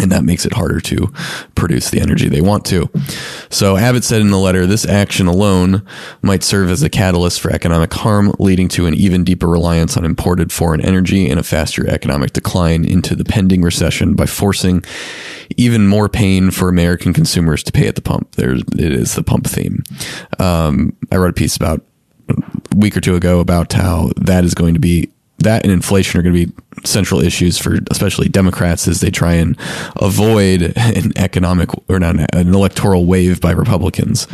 and that makes it harder to produce the energy they want to. So Abbott said in the letter, this action alone might serve as a catalyst for economic harm, leading to an even deeper reliance on imported foreign energy and a faster economic decline into the pending recession by forcing even more pain for American consumers to pay at the pump. There, it is the pump theme. Um, I wrote a piece about a week or two ago about how that is going to be that and inflation are going to be central issues for especially Democrats as they try and avoid an economic or not an electoral wave by Republicans.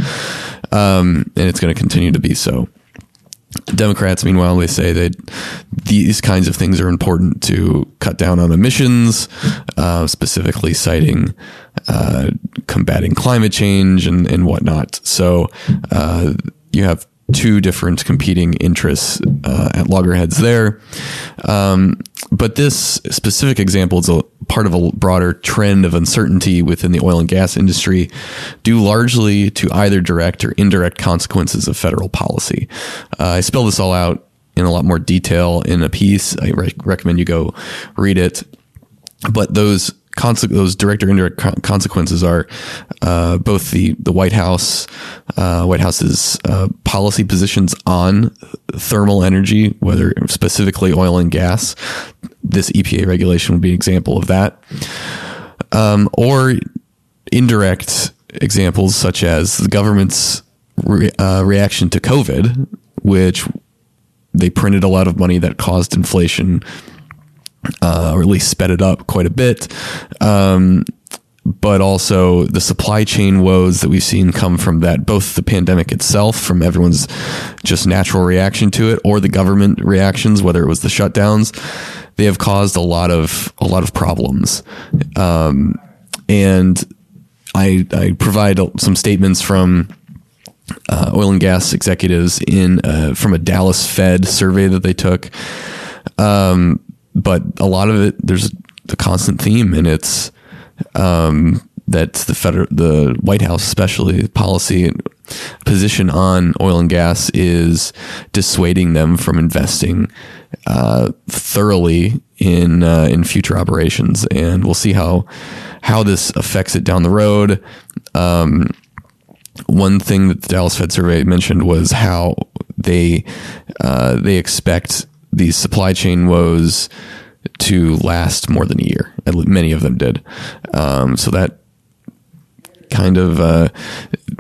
Um, and it's going to continue to be so. Democrats, meanwhile, they say that these kinds of things are important to cut down on emissions, uh, specifically citing uh, combating climate change and, and whatnot. So uh, you have two different competing interests uh, at loggerheads there. Um, but this specific example is a part of a broader trend of uncertainty within the oil and gas industry, due largely to either direct or indirect consequences of federal policy. Uh, I spell this all out in a lot more detail in a piece. I re- recommend you go read it. But those conse- those direct or indirect co- consequences are uh, both the the White House, uh, White House's uh, policy positions on thermal energy, whether specifically oil and gas. This EPA regulation would be an example of that, um, or indirect examples such as the government's re- uh, reaction to COVID, which they printed a lot of money that caused inflation uh, or at least sped it up quite a bit. Um, but also the supply chain woes that we've seen come from that, both the pandemic itself, from everyone's just natural reaction to it, or the government reactions, whether it was the shutdowns, they have caused a lot of a lot of problems. Um, and I, I provide some statements from uh, oil and gas executives in uh, from a Dallas Fed survey that they took. Um, but a lot of it, there's the constant theme, and it's um, that the federal, the White House, especially policy position on oil and gas is dissuading them from investing uh, thoroughly in uh, in future operations, and we'll see how how this affects it down the road. Um, one thing that the Dallas Fed survey mentioned was how they uh, they expect these supply chain woes to last more than a year. Many of them did. Um, so that kind of uh,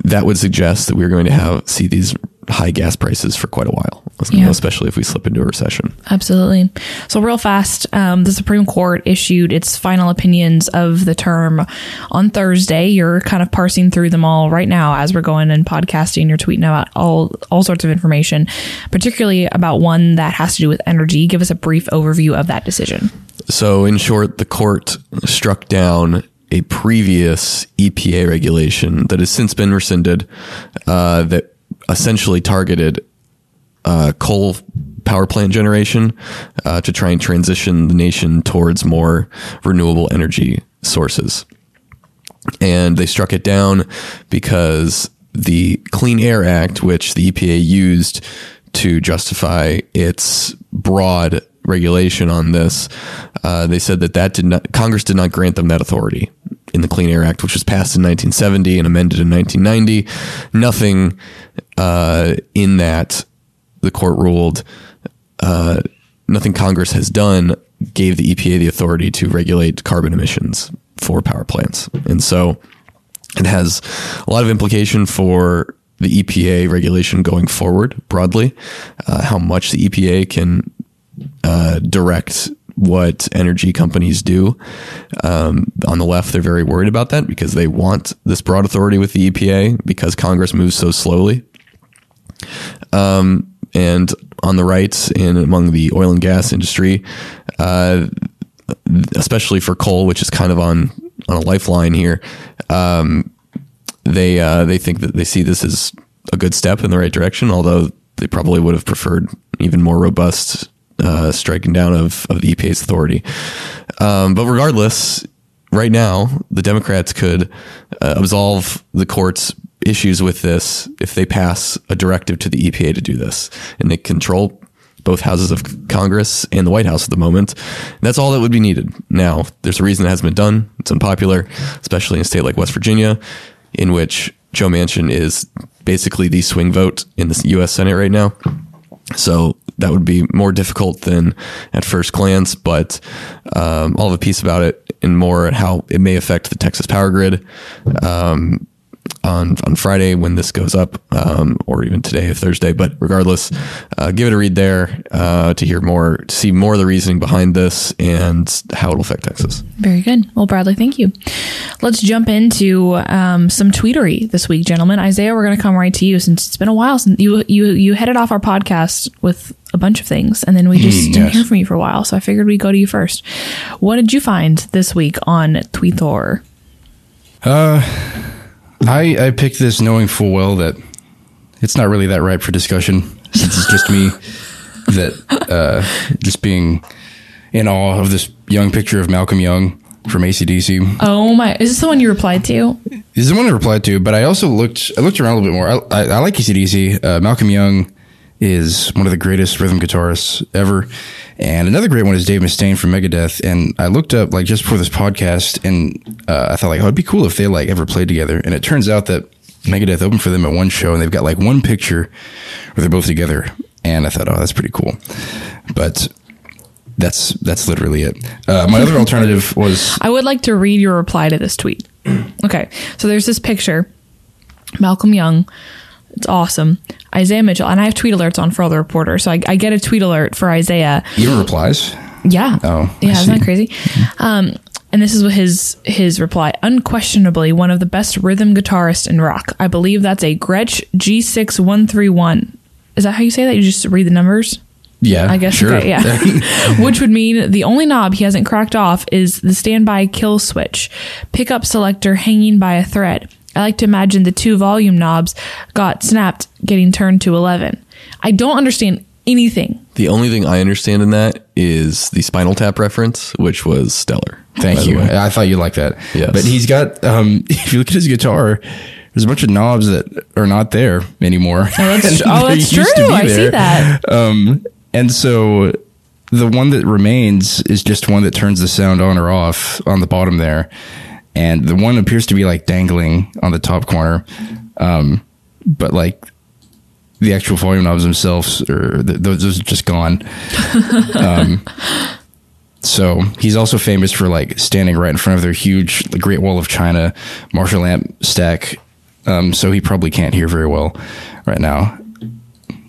that would suggest that we're going to have see these high gas prices for quite a while. Yeah. especially if we slip into a recession. Absolutely. So, real fast, um, the Supreme Court issued its final opinions of the term on Thursday. You're kind of parsing through them all right now as we're going and podcasting. You're tweeting about all all sorts of information, particularly about one that has to do with energy. Give us a brief overview of that decision. So, in short, the court struck down a previous EPA regulation that has since been rescinded uh, that essentially targeted uh, coal power plant generation uh, to try and transition the nation towards more renewable energy sources. And they struck it down because the Clean Air Act, which the EPA used to justify its broad regulation on this, uh, they said that that did not Congress did not grant them that authority in the Clean Air Act, which was passed in 1970 and amended in 1990. Nothing uh, in that the court ruled uh, nothing Congress has done gave the EPA the authority to regulate carbon emissions for power plants, and so it has a lot of implication for the EPA regulation going forward broadly. Uh, how much the EPA can uh, direct what energy companies do. Um, on the left, they're very worried about that because they want this broad authority with the EPA because Congress moves so slowly. Um, and on the right, and among the oil and gas industry, uh, especially for coal, which is kind of on on a lifeline here, um, they uh, they think that they see this as a good step in the right direction. Although they probably would have preferred even more robust uh, striking down of, of the EPA's authority. Um, but regardless, right now the Democrats could uh, absolve the court's issues with this if they pass a directive to the EPA to do this, and they control both houses of Congress and the White House at the moment. That's all that would be needed. Now, there's a reason it hasn't been done. It's unpopular, especially in a state like West Virginia, in which Joe Manchin is basically the swing vote in the U.S. Senate right now. So that would be more difficult than at first glance, but um, I'll have a piece about it and more at how it may affect the Texas power grid. Um, on on Friday when this goes up, um, or even today, if Thursday. But regardless, uh, give it a read there uh, to hear more, to see more of the reasoning behind this and how it'll affect Texas. Very good. Well, Bradley, thank you. Let's jump into um, some tweetery this week, gentlemen. Isaiah, we're going to come right to you since it's been a while since you you you headed off our podcast with a bunch of things, and then we just Mm, didn't yes. hear from you for a while. So I figured we'd go to you first. What did you find this week on Tweetor? I, I picked this knowing full well that it's not really that ripe for discussion since it's just me that uh, just being in awe of this young picture of Malcolm Young from ACDC. Oh my! Is this the one you replied to? This is the one I replied to, but I also looked I looked around a little bit more. I, I, I like ACDC. Uh, Malcolm Young is one of the greatest rhythm guitarists ever. And another great one is Dave Mustaine from Megadeth. And I looked up like just before this podcast and uh, I thought like, oh, it'd be cool if they like ever played together. And it turns out that Megadeth opened for them at one show and they've got like one picture where they're both together. And I thought, oh, that's pretty cool. But that's that's literally it. Uh, my other alternative was I would like to read your reply to this tweet. Okay, so there's this picture, Malcolm Young. It's awesome. Isaiah Mitchell, and I have tweet alerts on for all the reporters, so I, I get a tweet alert for Isaiah. even replies. Yeah. Oh, yeah. Isn't that crazy? Um, and this is what his his reply. Unquestionably, one of the best rhythm guitarists in rock. I believe that's a Gretsch G6131. Is that how you say that? You just read the numbers? Yeah, I guess sure. okay, yeah. Which would mean the only knob he hasn't cracked off is the standby kill switch, pickup selector hanging by a thread. I like to imagine the two volume knobs got snapped getting turned to 11. I don't understand anything. The only thing I understand in that is the Spinal Tap reference, which was stellar. Thank you. I thought you'd like that. Yes. But he's got, um, if you look at his guitar, there's a bunch of knobs that are not there anymore. Oh, that's, And oh, that's true. be I see that. Um, and so the one that remains is just one that turns the sound on or off on the bottom there. And the one appears to be like dangling on the top corner. Um, but like the actual volume knobs themselves th- those are just gone. um, so he's also famous for like standing right in front of their huge Great Wall of China Marshall amp stack. Um, so he probably can't hear very well right now.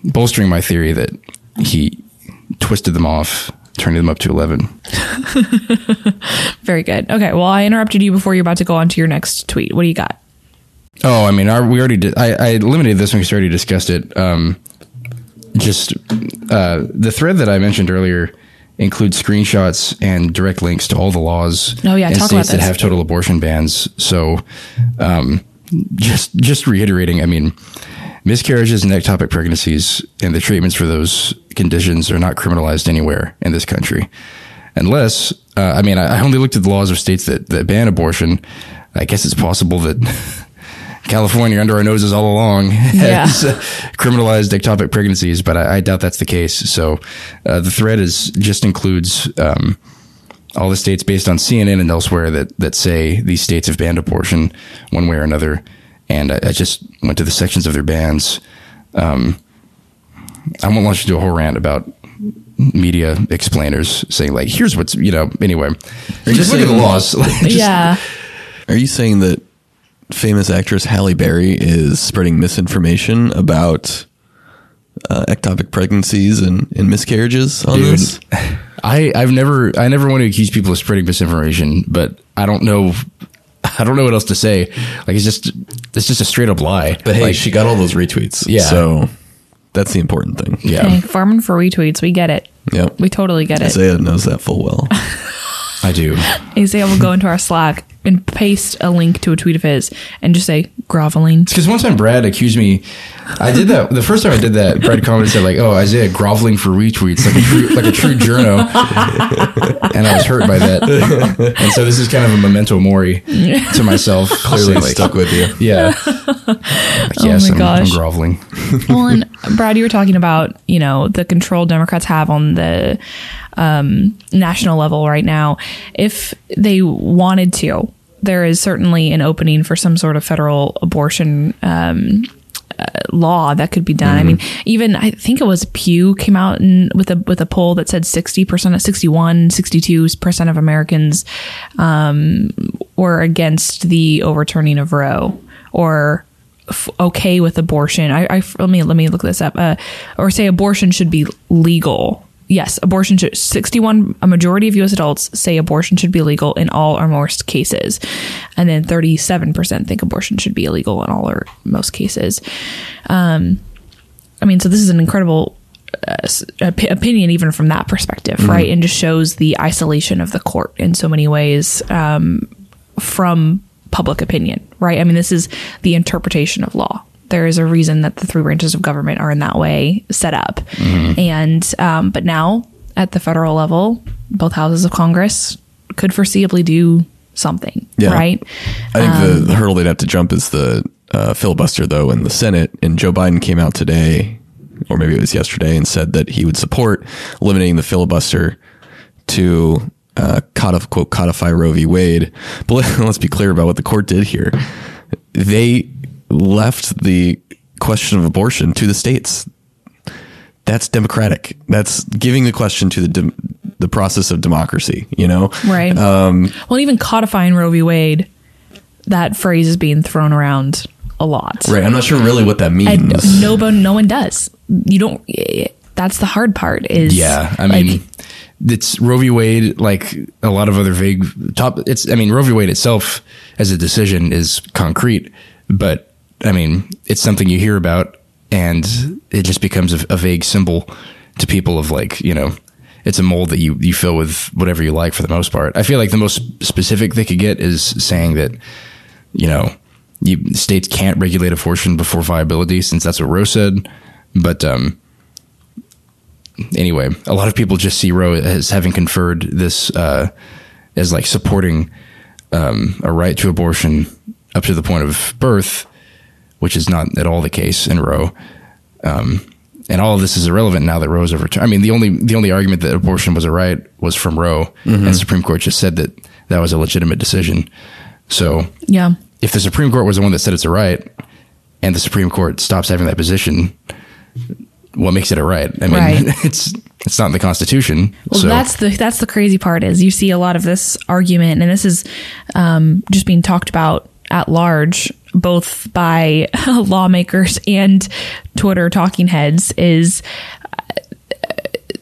Bolstering my theory that he twisted them off, turning them up to 11. Very good. Okay. Well, I interrupted you before you're about to go on to your next tweet. What do you got? Oh, I mean, our, we already did. I, I eliminated this one because we already discussed it. Um, just uh, the thread that I mentioned earlier includes screenshots and direct links to all the laws Oh, yeah, in talk about states that have total abortion bans. So, um, just just reiterating, I mean, miscarriages and ectopic pregnancies and the treatments for those conditions are not criminalized anywhere in this country, unless uh, I mean, I, I only looked at the laws of states that, that ban abortion. I guess it's possible that. California under our noses all along has uh, criminalized ectopic pregnancies, but I, I doubt that's the case. So uh, the thread is just includes um, all the states based on CNN and elsewhere that that say these states have banned abortion one way or another. And I, I just went to the sections of their bans. Um, I won't launch into a whole rant about media explainers saying like, "Here's what's you know." Anyway, just look at the laws. Like, just- yeah. Are you saying that famous actress Halle Berry is spreading misinformation about uh, ectopic pregnancies and, and miscarriages on Dude. this? I I've never I never want to accuse people of spreading misinformation, but I don't know I don't know what else to say. Like it's just it's just a straight up lie. But hey, like, she got all those retweets. Yeah. So that's the important thing. yeah, Hey, farming for retweets. We get it. Yep. We totally get it. Isaiah knows that full well. I do. Isaiah will go into our Slack and paste a link to a tweet of his and just say groveling. Because one time Brad accused me, I did that the first time I did that. Brad commented said like, "Oh, Isaiah groveling for retweets like a true like a true journo," and I was hurt by that. And so this is kind of a memento mori to myself. Clearly like, stuck with you. Yeah. Like, yes, my I'm, gosh. I'm groveling. well, and Brad, you were talking about you know the control Democrats have on the um, national level right now. If they wanted to, there is certainly an opening for some sort of federal abortion. Um, uh, law that could be done. I mean, even I think it was Pew came out and with a with a poll that said 60% of 61, 62% of Americans um, were against the overturning of Roe or f- okay with abortion. I, I let me let me look this up. Uh, or say abortion should be legal. Yes, abortion should. Sixty-one. A majority of U.S. adults say abortion should be legal in all or most cases, and then thirty-seven percent think abortion should be illegal in all or most cases. Um, I mean, so this is an incredible uh, op- opinion, even from that perspective, right? And just shows the isolation of the court in so many ways um, from public opinion, right? I mean, this is the interpretation of law. There is a reason that the three branches of government are in that way set up, and um, but now at the federal level, both houses of Congress could foreseeably do something, Yeah. right? I think the, the hurdle they'd have to jump is the uh, filibuster, though, in the Senate. And Joe Biden came out today, or maybe it was yesterday, and said that he would support eliminating the filibuster to uh, codif- quote codify Roe v. Wade. But let's be clear about what the court did here. They left the question of abortion to the states. That's democratic. That's giving the question to the dem- the process of democracy. You know, Right. Um, well, even codifying Roe v. Wade, that phrase is being thrown around a lot. right? I'm not sure really what that means. And no, no one does. You don't. That's the hard part. Is Yeah, I like, mean, it's Roe v. Wade, like a lot of other vague top. It's I mean, Roe v. Wade itself as a decision is concrete, but I mean, it's something you hear about, and it just becomes a, a vague symbol to people of like you know. It's a mold that you, you fill with whatever you like for the most part. I feel like the most specific they could get is saying that, you know, you, states can't regulate abortion before viability since that's what Roe said. But um, anyway, a lot of people just see Roe as having conferred this uh, as like supporting um, a right to abortion up to the point of birth, which is not at all the case in Roe. Um, and all of this is irrelevant now that Roe is overturned. I mean, the only the only argument that abortion was a right was from Roe, and the Supreme Court just said that that was a legitimate decision. So yeah. if the Supreme Court was the one that said it's a right, and the Supreme Court stops having that position, what makes it a right? I mean, Right. it's it's not in the Constitution. Well, so that's the that's the crazy part is you see a lot of this argument, and this is um, just being talked about at large, both by lawmakers and Twitter talking heads. Is uh,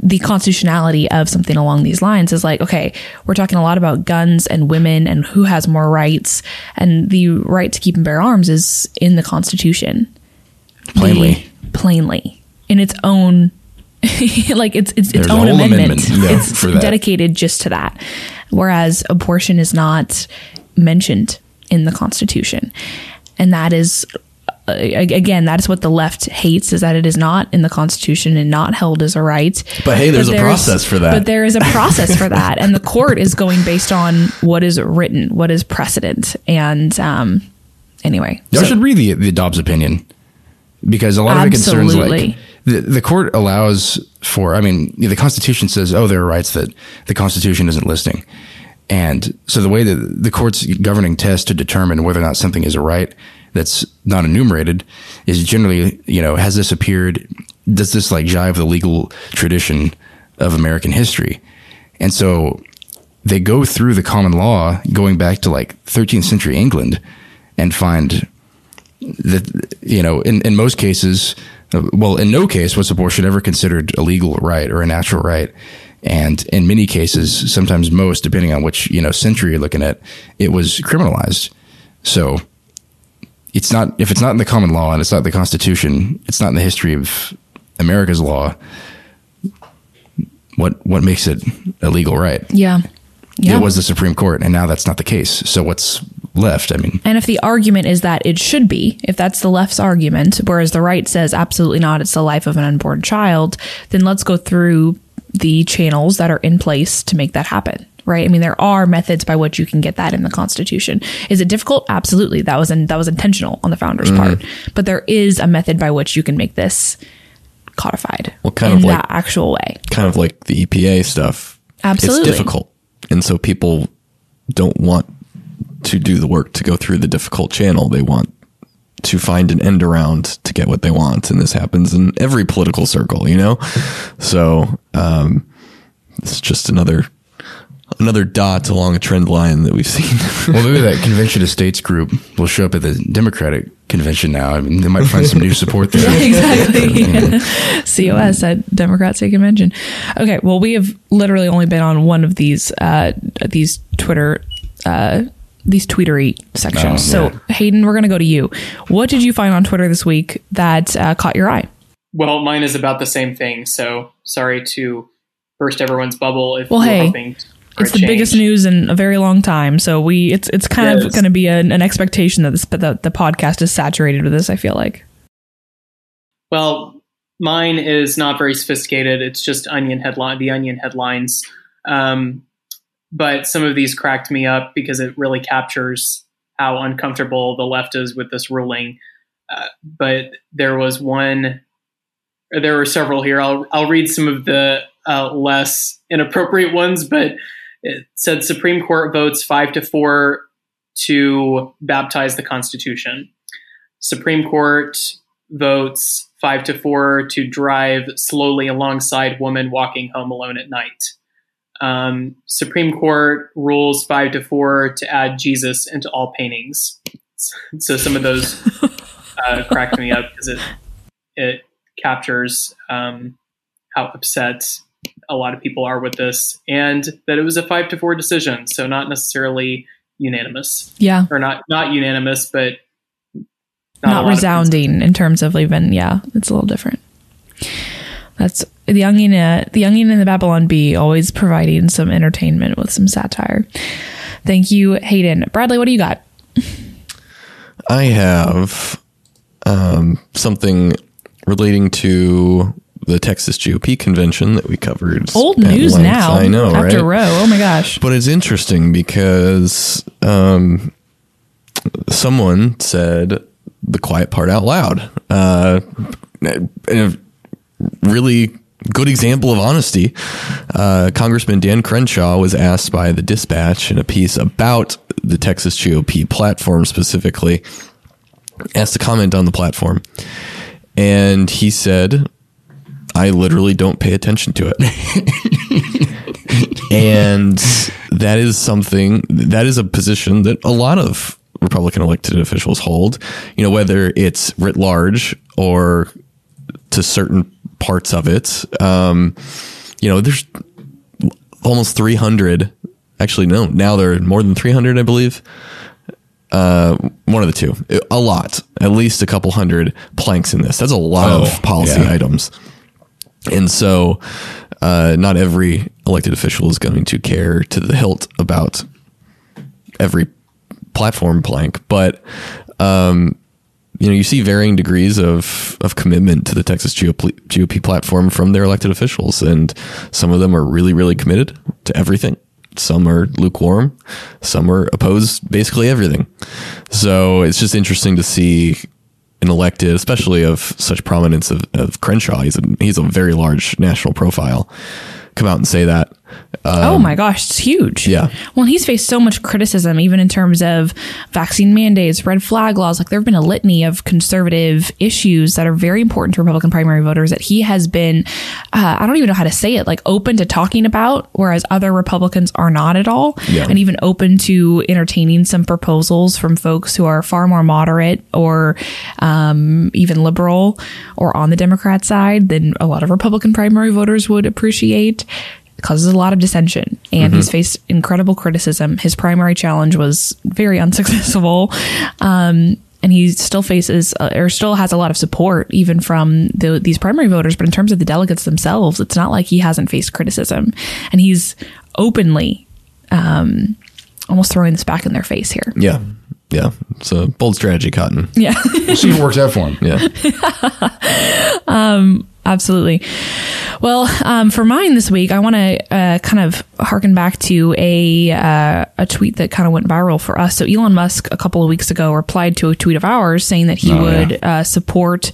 the constitutionality of something along these lines is like, okay, we're talking a lot about guns and women and who has more rights, and the right to keep and bear arms is in the Constitution. Plainly. The- plainly. In its own like it's it's its own amendment. amendment, yeah, it's dedicated just to that. Whereas abortion is not mentioned in the Constitution. And that is uh, again, that is what the left hates is that it is not in the Constitution and not held as a right. But hey, there's a process for that. But there is a process for that, and the court is going based on what is written, what is precedent, and um, anyway, Y'all so- should read the, the Dobbs opinion because a lot of the concerns like the, the court allows for, I mean, the Constitution says, oh, there are rights that the Constitution isn't listing. And so the way that the court's governing test to determine whether or not something is a right that's not enumerated is generally, you know, has this appeared, does this like jive the legal tradition of American history? And so they go through the common law going back to like 13th century England and find that you know in, in most cases well in no case was abortion ever considered a legal right or a natural right and in many cases sometimes most depending on which you know century you're looking at it was criminalized. So it's not if it's not in the common law and it's not the constitution it's not in the history of america's law what what makes it a legal right? Yeah, yeah. it was the supreme court and now that's not the case. So what's left? I mean And if the argument is that it should be, if that's the left's argument, whereas the right says absolutely not, it's the life of an unborn child, then let's go through the channels that are in place to make that happen. Right? I mean, there are methods by which you can get that in the Constitution. Is it difficult? Absolutely. That was in, that was intentional on the founders' mm-hmm. part. But there is a method by which you can make this codified Well, kind in of like- that actual way. kind of like the EPA stuff. Absolutely. It's difficult. And so people don't want to do the work to go through the difficult channel. They want to find an end around to get what they want. And this happens in every political circle, you know? So, um, it's just another, another dot along a trend line that we've seen. Well, maybe that convention of states group will show up at the Democratic convention now. I mean, they might find some new support there. exactly. COS at Democrat State Convention. Okay, well, we have literally only been on one of these uh, these Twitter uh, these tweetery sections. Oh, so, Hayden, we're going to go to you. What did you find on Twitter this week that uh, caught your eye? Well, mine is about the same thing. So sorry to burst everyone's bubble. If Well, hey, It's a the biggest news in a very long time, so we it's it's kind of going to be an, an expectation that this that the podcast is saturated with this. I feel like. Well, mine is not very sophisticated. It's just Onion headline, the Onion headlines. Um, but some of these cracked me up because it really captures how uncomfortable the left is with this ruling. Uh, but there was one, there were several here. I'll I'll read some of the uh, less inappropriate ones, but it said Supreme Court votes five to four to baptize the Constitution. Supreme Court votes five to four to drive slowly alongside woman walking home alone at night. Um, Supreme Court rules five to four to add Jesus into all paintings. So some of those uh, cracked me up because it it captures um, how upset a lot of people are with this, and that it was a five to four decision, so not necessarily unanimous. Yeah, or not not unanimous, but not, of resounding in terms of even yeah it's a little different that's the onion uh, the onion and the babylon bee always providing some entertainment with some satire thank you hayden bradley what do you got I have um, something relating to the Texas GOP convention that we covered. old news length. now I know, after right? row oh my gosh But it's interesting because um, someone said the quiet part out loud. Uh, and really good example of honesty. Uh, Congressman Dan Crenshaw was asked by the Dispatch in a piece about the Texas GOP platform specifically, asked to comment on the platform. And he said, I literally don't pay attention to it and that is something that is a position that a lot of Republican elected officials hold. You know, whether it's writ large or to certain parts of it. Um, you know, there's almost 300. Actually, no, now there are more than 300, I believe. Uh, one of the two, a lot, at least a couple hundred planks in this. That's a lot Oh, of policy yeah. items. And so, uh, not every elected official is going to care to the hilt about every platform plank, but um, you know, you see varying degrees of of commitment to the Texas GOP, GOP platform from their elected officials, and some of them are really, really committed to everything. Some are lukewarm. Some are opposed basically everything. So it's just interesting to see an elected, especially of such prominence of, of Crenshaw. He's a, he's a very large national profile. Come out and say that. Oh my gosh, it's huge. Um, yeah. Well, he's faced so much criticism, even in terms of vaccine mandates, red flag laws. Like there have been a litany of conservative issues that are very important to Republican primary voters that he has been, uh, I don't even know how to say it, like open to talking about, whereas other Republicans are not at all. Yeah. And even open to entertaining some proposals from folks who are far more moderate or um, even liberal or on the Democrat side than a lot of Republican primary voters would appreciate. It causes a lot of dissension and he's faced incredible criticism. His primary challenge was very unsuccessful. Um, and he still faces uh, or still has a lot of support even from the, these primary voters. But in terms of the delegates themselves, it's not like he hasn't faced criticism and he's openly, um, almost throwing this back in their face here. Yeah. Yeah. It's a bold strategy, Cotton. Yeah. We'll see if it works out for him. Yeah. Absolutely. Well, um, for mine this week, I want to uh, kind of harken back to a uh, a tweet that kind of went viral for us. So Elon Musk a couple of weeks ago replied to a tweet of ours saying that he Oh, would yeah. uh, support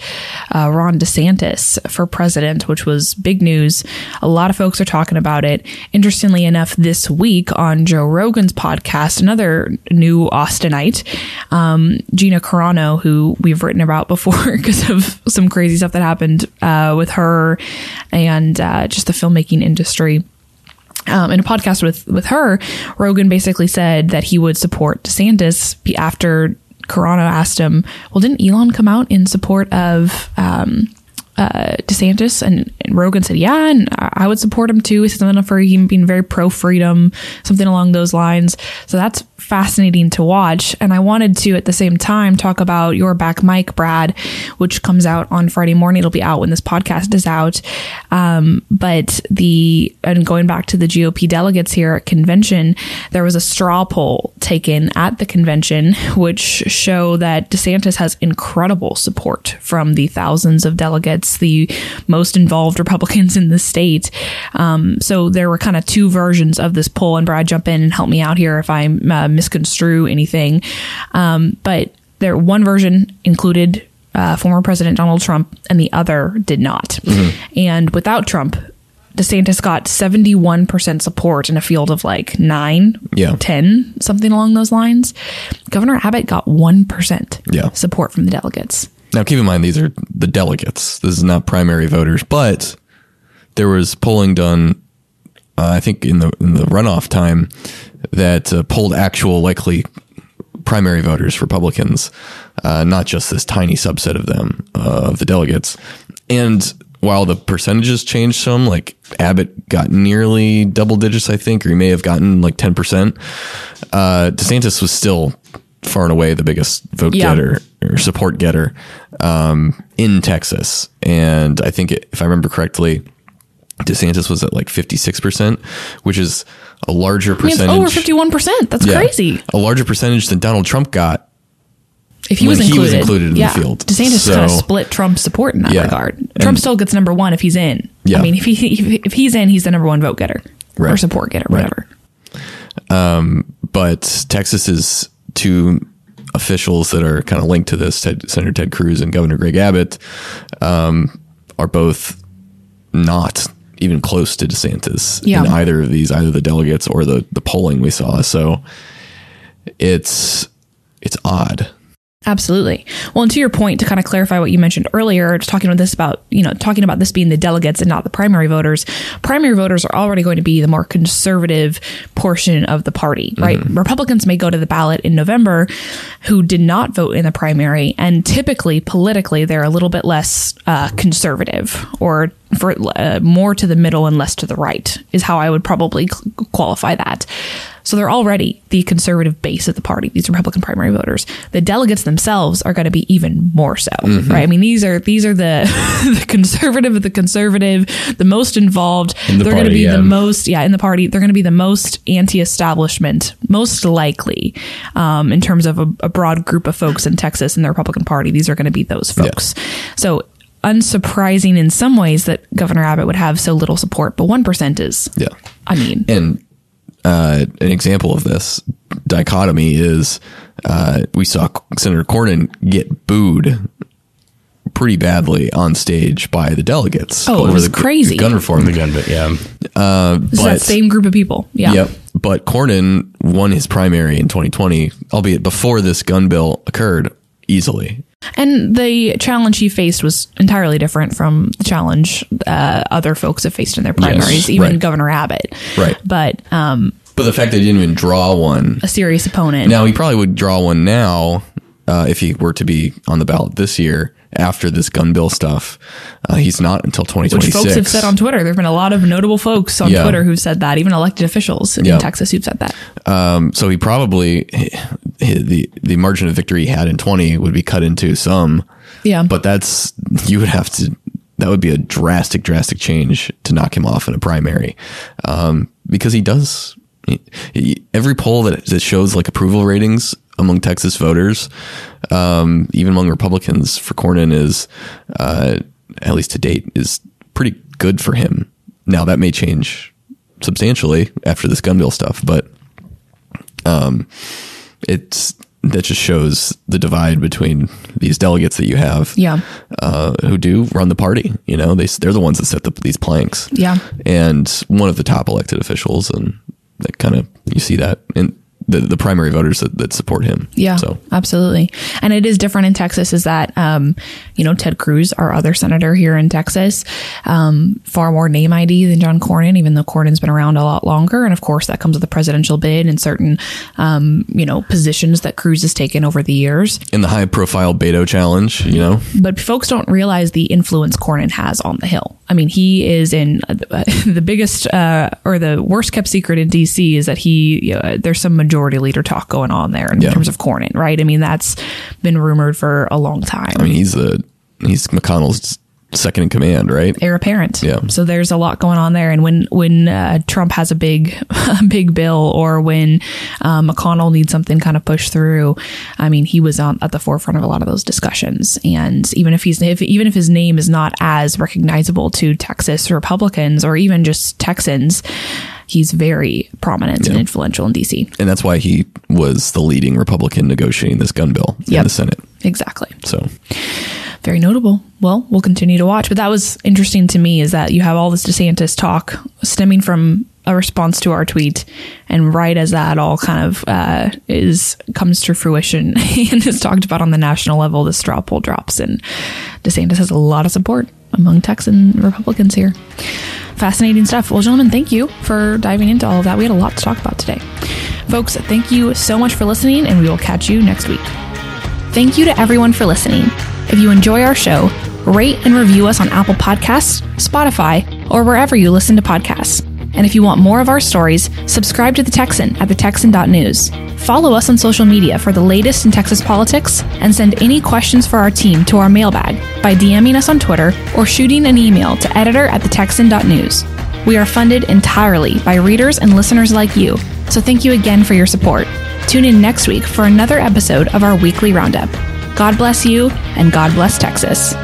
uh, Ron DeSantis for president, which was big news. A lot of folks are talking about it. Interestingly enough, this week on Joe Rogan's podcast, another new Austinite, um, Gina Carano, who we've written about before because of some crazy stuff that happened uh, with her and uh, just the filmmaking industry um, in a podcast with with her, Rogan basically said that he would support DeSantis after Carano asked him, "Well, didn't Elon come out in support of um, uh, DeSantis?" And, and Rogan said, "Yeah, and I would support him too." He said something for him being very pro freedom, something along those lines. So that's fascinating to watch. And I wanted to at the same time talk about your back mic, Brad, which comes out on Friday morning. It'll be out when this podcast is out. Um, but the and going back to the GOP delegates here at convention, there was a straw poll taken at the convention, which show that DeSantis has incredible support from the thousands of delegates, the most involved Republicans in the state. Um, so there were kind of two versions of this poll, and Brad, jump in and help me out here if I uh, misconstrue anything. Um, but there, one version included uh, former President Donald Trump, and the other did not. And without Trump, DeSantis got 71% support in a field of like nine, Yeah. 10, something along those lines. Governor Abbott got 1% Yeah. support from the delegates. Now, keep in mind, these are the delegates. This is not primary voters, but there was polling done, uh, I think, in the in the runoff time that uh, polled actual likely primary voters, Republicans, uh, not just this tiny subset of them uh, of the delegates. And while the percentages changed some, like Abbott got nearly double digits, I think, or he may have gotten like ten percent. Uh, DeSantis was still far and away the biggest vote Yeah. getter or support getter um, in Texas, and I think it, if I remember correctly, DeSantis was at like fifty six percent, which is a larger I mean, it's percentage. over 51%. That's Yeah, crazy. A larger percentage than Donald Trump got. If he was he was included, included in the field. DeSantis kind of split Trump's support in that Yeah. regard. And- Trump still gets number one if he's in. Yeah. I mean, if he if, if he's in, he's the number one vote getter or support getter, Right. whatever. but Texas's two officials that are kind of linked to this, Ted, Senator Ted Cruz and Governor Greg Abbott, um, are both not even close to DeSantis Yeah. in either of these, either the delegates or the the polling we saw. So it's it's odd. Absolutely. Well, and to your point, to kind of clarify what you mentioned earlier, just talking about this about, you know, talking about this being the delegates and not the primary voters, primary voters are already going to be the more conservative portion of the party, right? Republicans may go to the ballot in November who did not vote in the primary. And typically, politically, they're a little bit less uh, conservative or for uh, more to the middle and less to the right is how I would probably qualify that. So they're already the conservative base of the party. These Republican primary voters. The delegates themselves are going to be even more so, right? I mean, these are these are the, the conservative of the conservative, the most involved. In the they're going to be yeah. the most, yeah, in the party. They're going to be the most anti-establishment, most likely, um, in terms of a, a broad group of folks in Texas in the Republican Party. These are going to be those folks. So unsurprising in some ways that Governor Abbott would have so little support, but one percent is, Yeah. I mean, And uh, an example of this dichotomy is uh, we saw Senator Cornyn get booed pretty badly on stage by the delegates. Oh, it was the gu- crazy. gun reform. The gun, but yeah. it's that same group of people. Yeah. Yep. But Cornyn won his primary in 2020, albeit before this gun bill occurred, easily. And the challenge he faced was entirely different from the challenge uh, other folks have faced in their primaries, even right. Governor Abbott. Right. But um, But the fact that he didn't even draw one. a serious opponent. Now, he probably would draw one now uh, if he were to be on the ballot this year after this gun bill stuff. Uh, he's not until which 2026. folks have said on Twitter. There have been a lot of notable folks on Yeah. Twitter who've said that, even elected officials in Yeah. Texas who've said that. Um, so he probably the the margin of victory he had in 20 would be cut into some. Yeah. But that's you would have to. That would be a drastic, drastic change to knock him off in a primary, um, because he does. He, he- every poll that, that shows like approval ratings among Texas voters, um, even among Republicans for Cornyn, is uh, at least to date is pretty good for him. Now that may change substantially after this gun bill stuff, but um, it's that just shows the divide between these delegates that you have, Yeah. uh, who do run the party. You know, they they're the ones that set the, these planks. Yeah. and one of the top elected officials, and that kind of you see that in the the primary voters that, that support him. Yeah, so absolutely. And it is different in Texas is that, um, you know, Ted Cruz, our other senator here in Texas, um, far more name ID than John Cornyn, even though Cornyn's been around a lot longer. And of course, that comes with the presidential bid and certain, um, you know, positions that Cruz has taken over the years. in the high profile Beto challenge, you know, But folks don't realize the influence Cornyn has on the Hill. I mean, he is in uh, the biggest uh, or the worst kept secret in DC is that he uh, there's some majority leader talk going on there in Yeah. terms of Cornyn, right? I mean, that's been rumored for a long time. I mean he's the he's McConnell's second in command, right? heir apparent. Yeah. So there's a lot going on there. And when when uh, Trump has a big big bill, or when uh, McConnell needs something kind of pushed through, I mean, he was on at the forefront of a lot of those discussions. And even if he's if, even if his name is not as recognizable to Texas Republicans or even just Texans, he's very prominent and influential in DC. And that's why he was the leading Republican negotiating this gun bill in the Senate. Exactly. So very notable. Well, we'll continue to watch. But that was interesting to me is that you have all this DeSantis talk stemming from a response to our tweet, and right as that all kind of uh, is comes to fruition and is talked about on the national level, the straw poll drops, and DeSantis has a lot of support among Texan Republicans here. Fascinating stuff. Well, gentlemen, thank you for diving into all of that. We had a lot to talk about today. Folks, thank you so much for listening, and we will catch you next week. Thank you to everyone for listening. If you enjoy our show, rate and review us on Apple Podcasts, Spotify, or wherever you listen to podcasts. And if you want more of our stories, subscribe to The Texan at thetexan.news. Follow us on social media for the latest in Texas politics and send any questions for our team to our mailbag by DMing us on Twitter or shooting an email to editor at thetexan.news. We are funded entirely by readers and listeners like you, so thank you again for your support. Tune in next week for another episode of our weekly roundup. God bless you, and God bless Texas.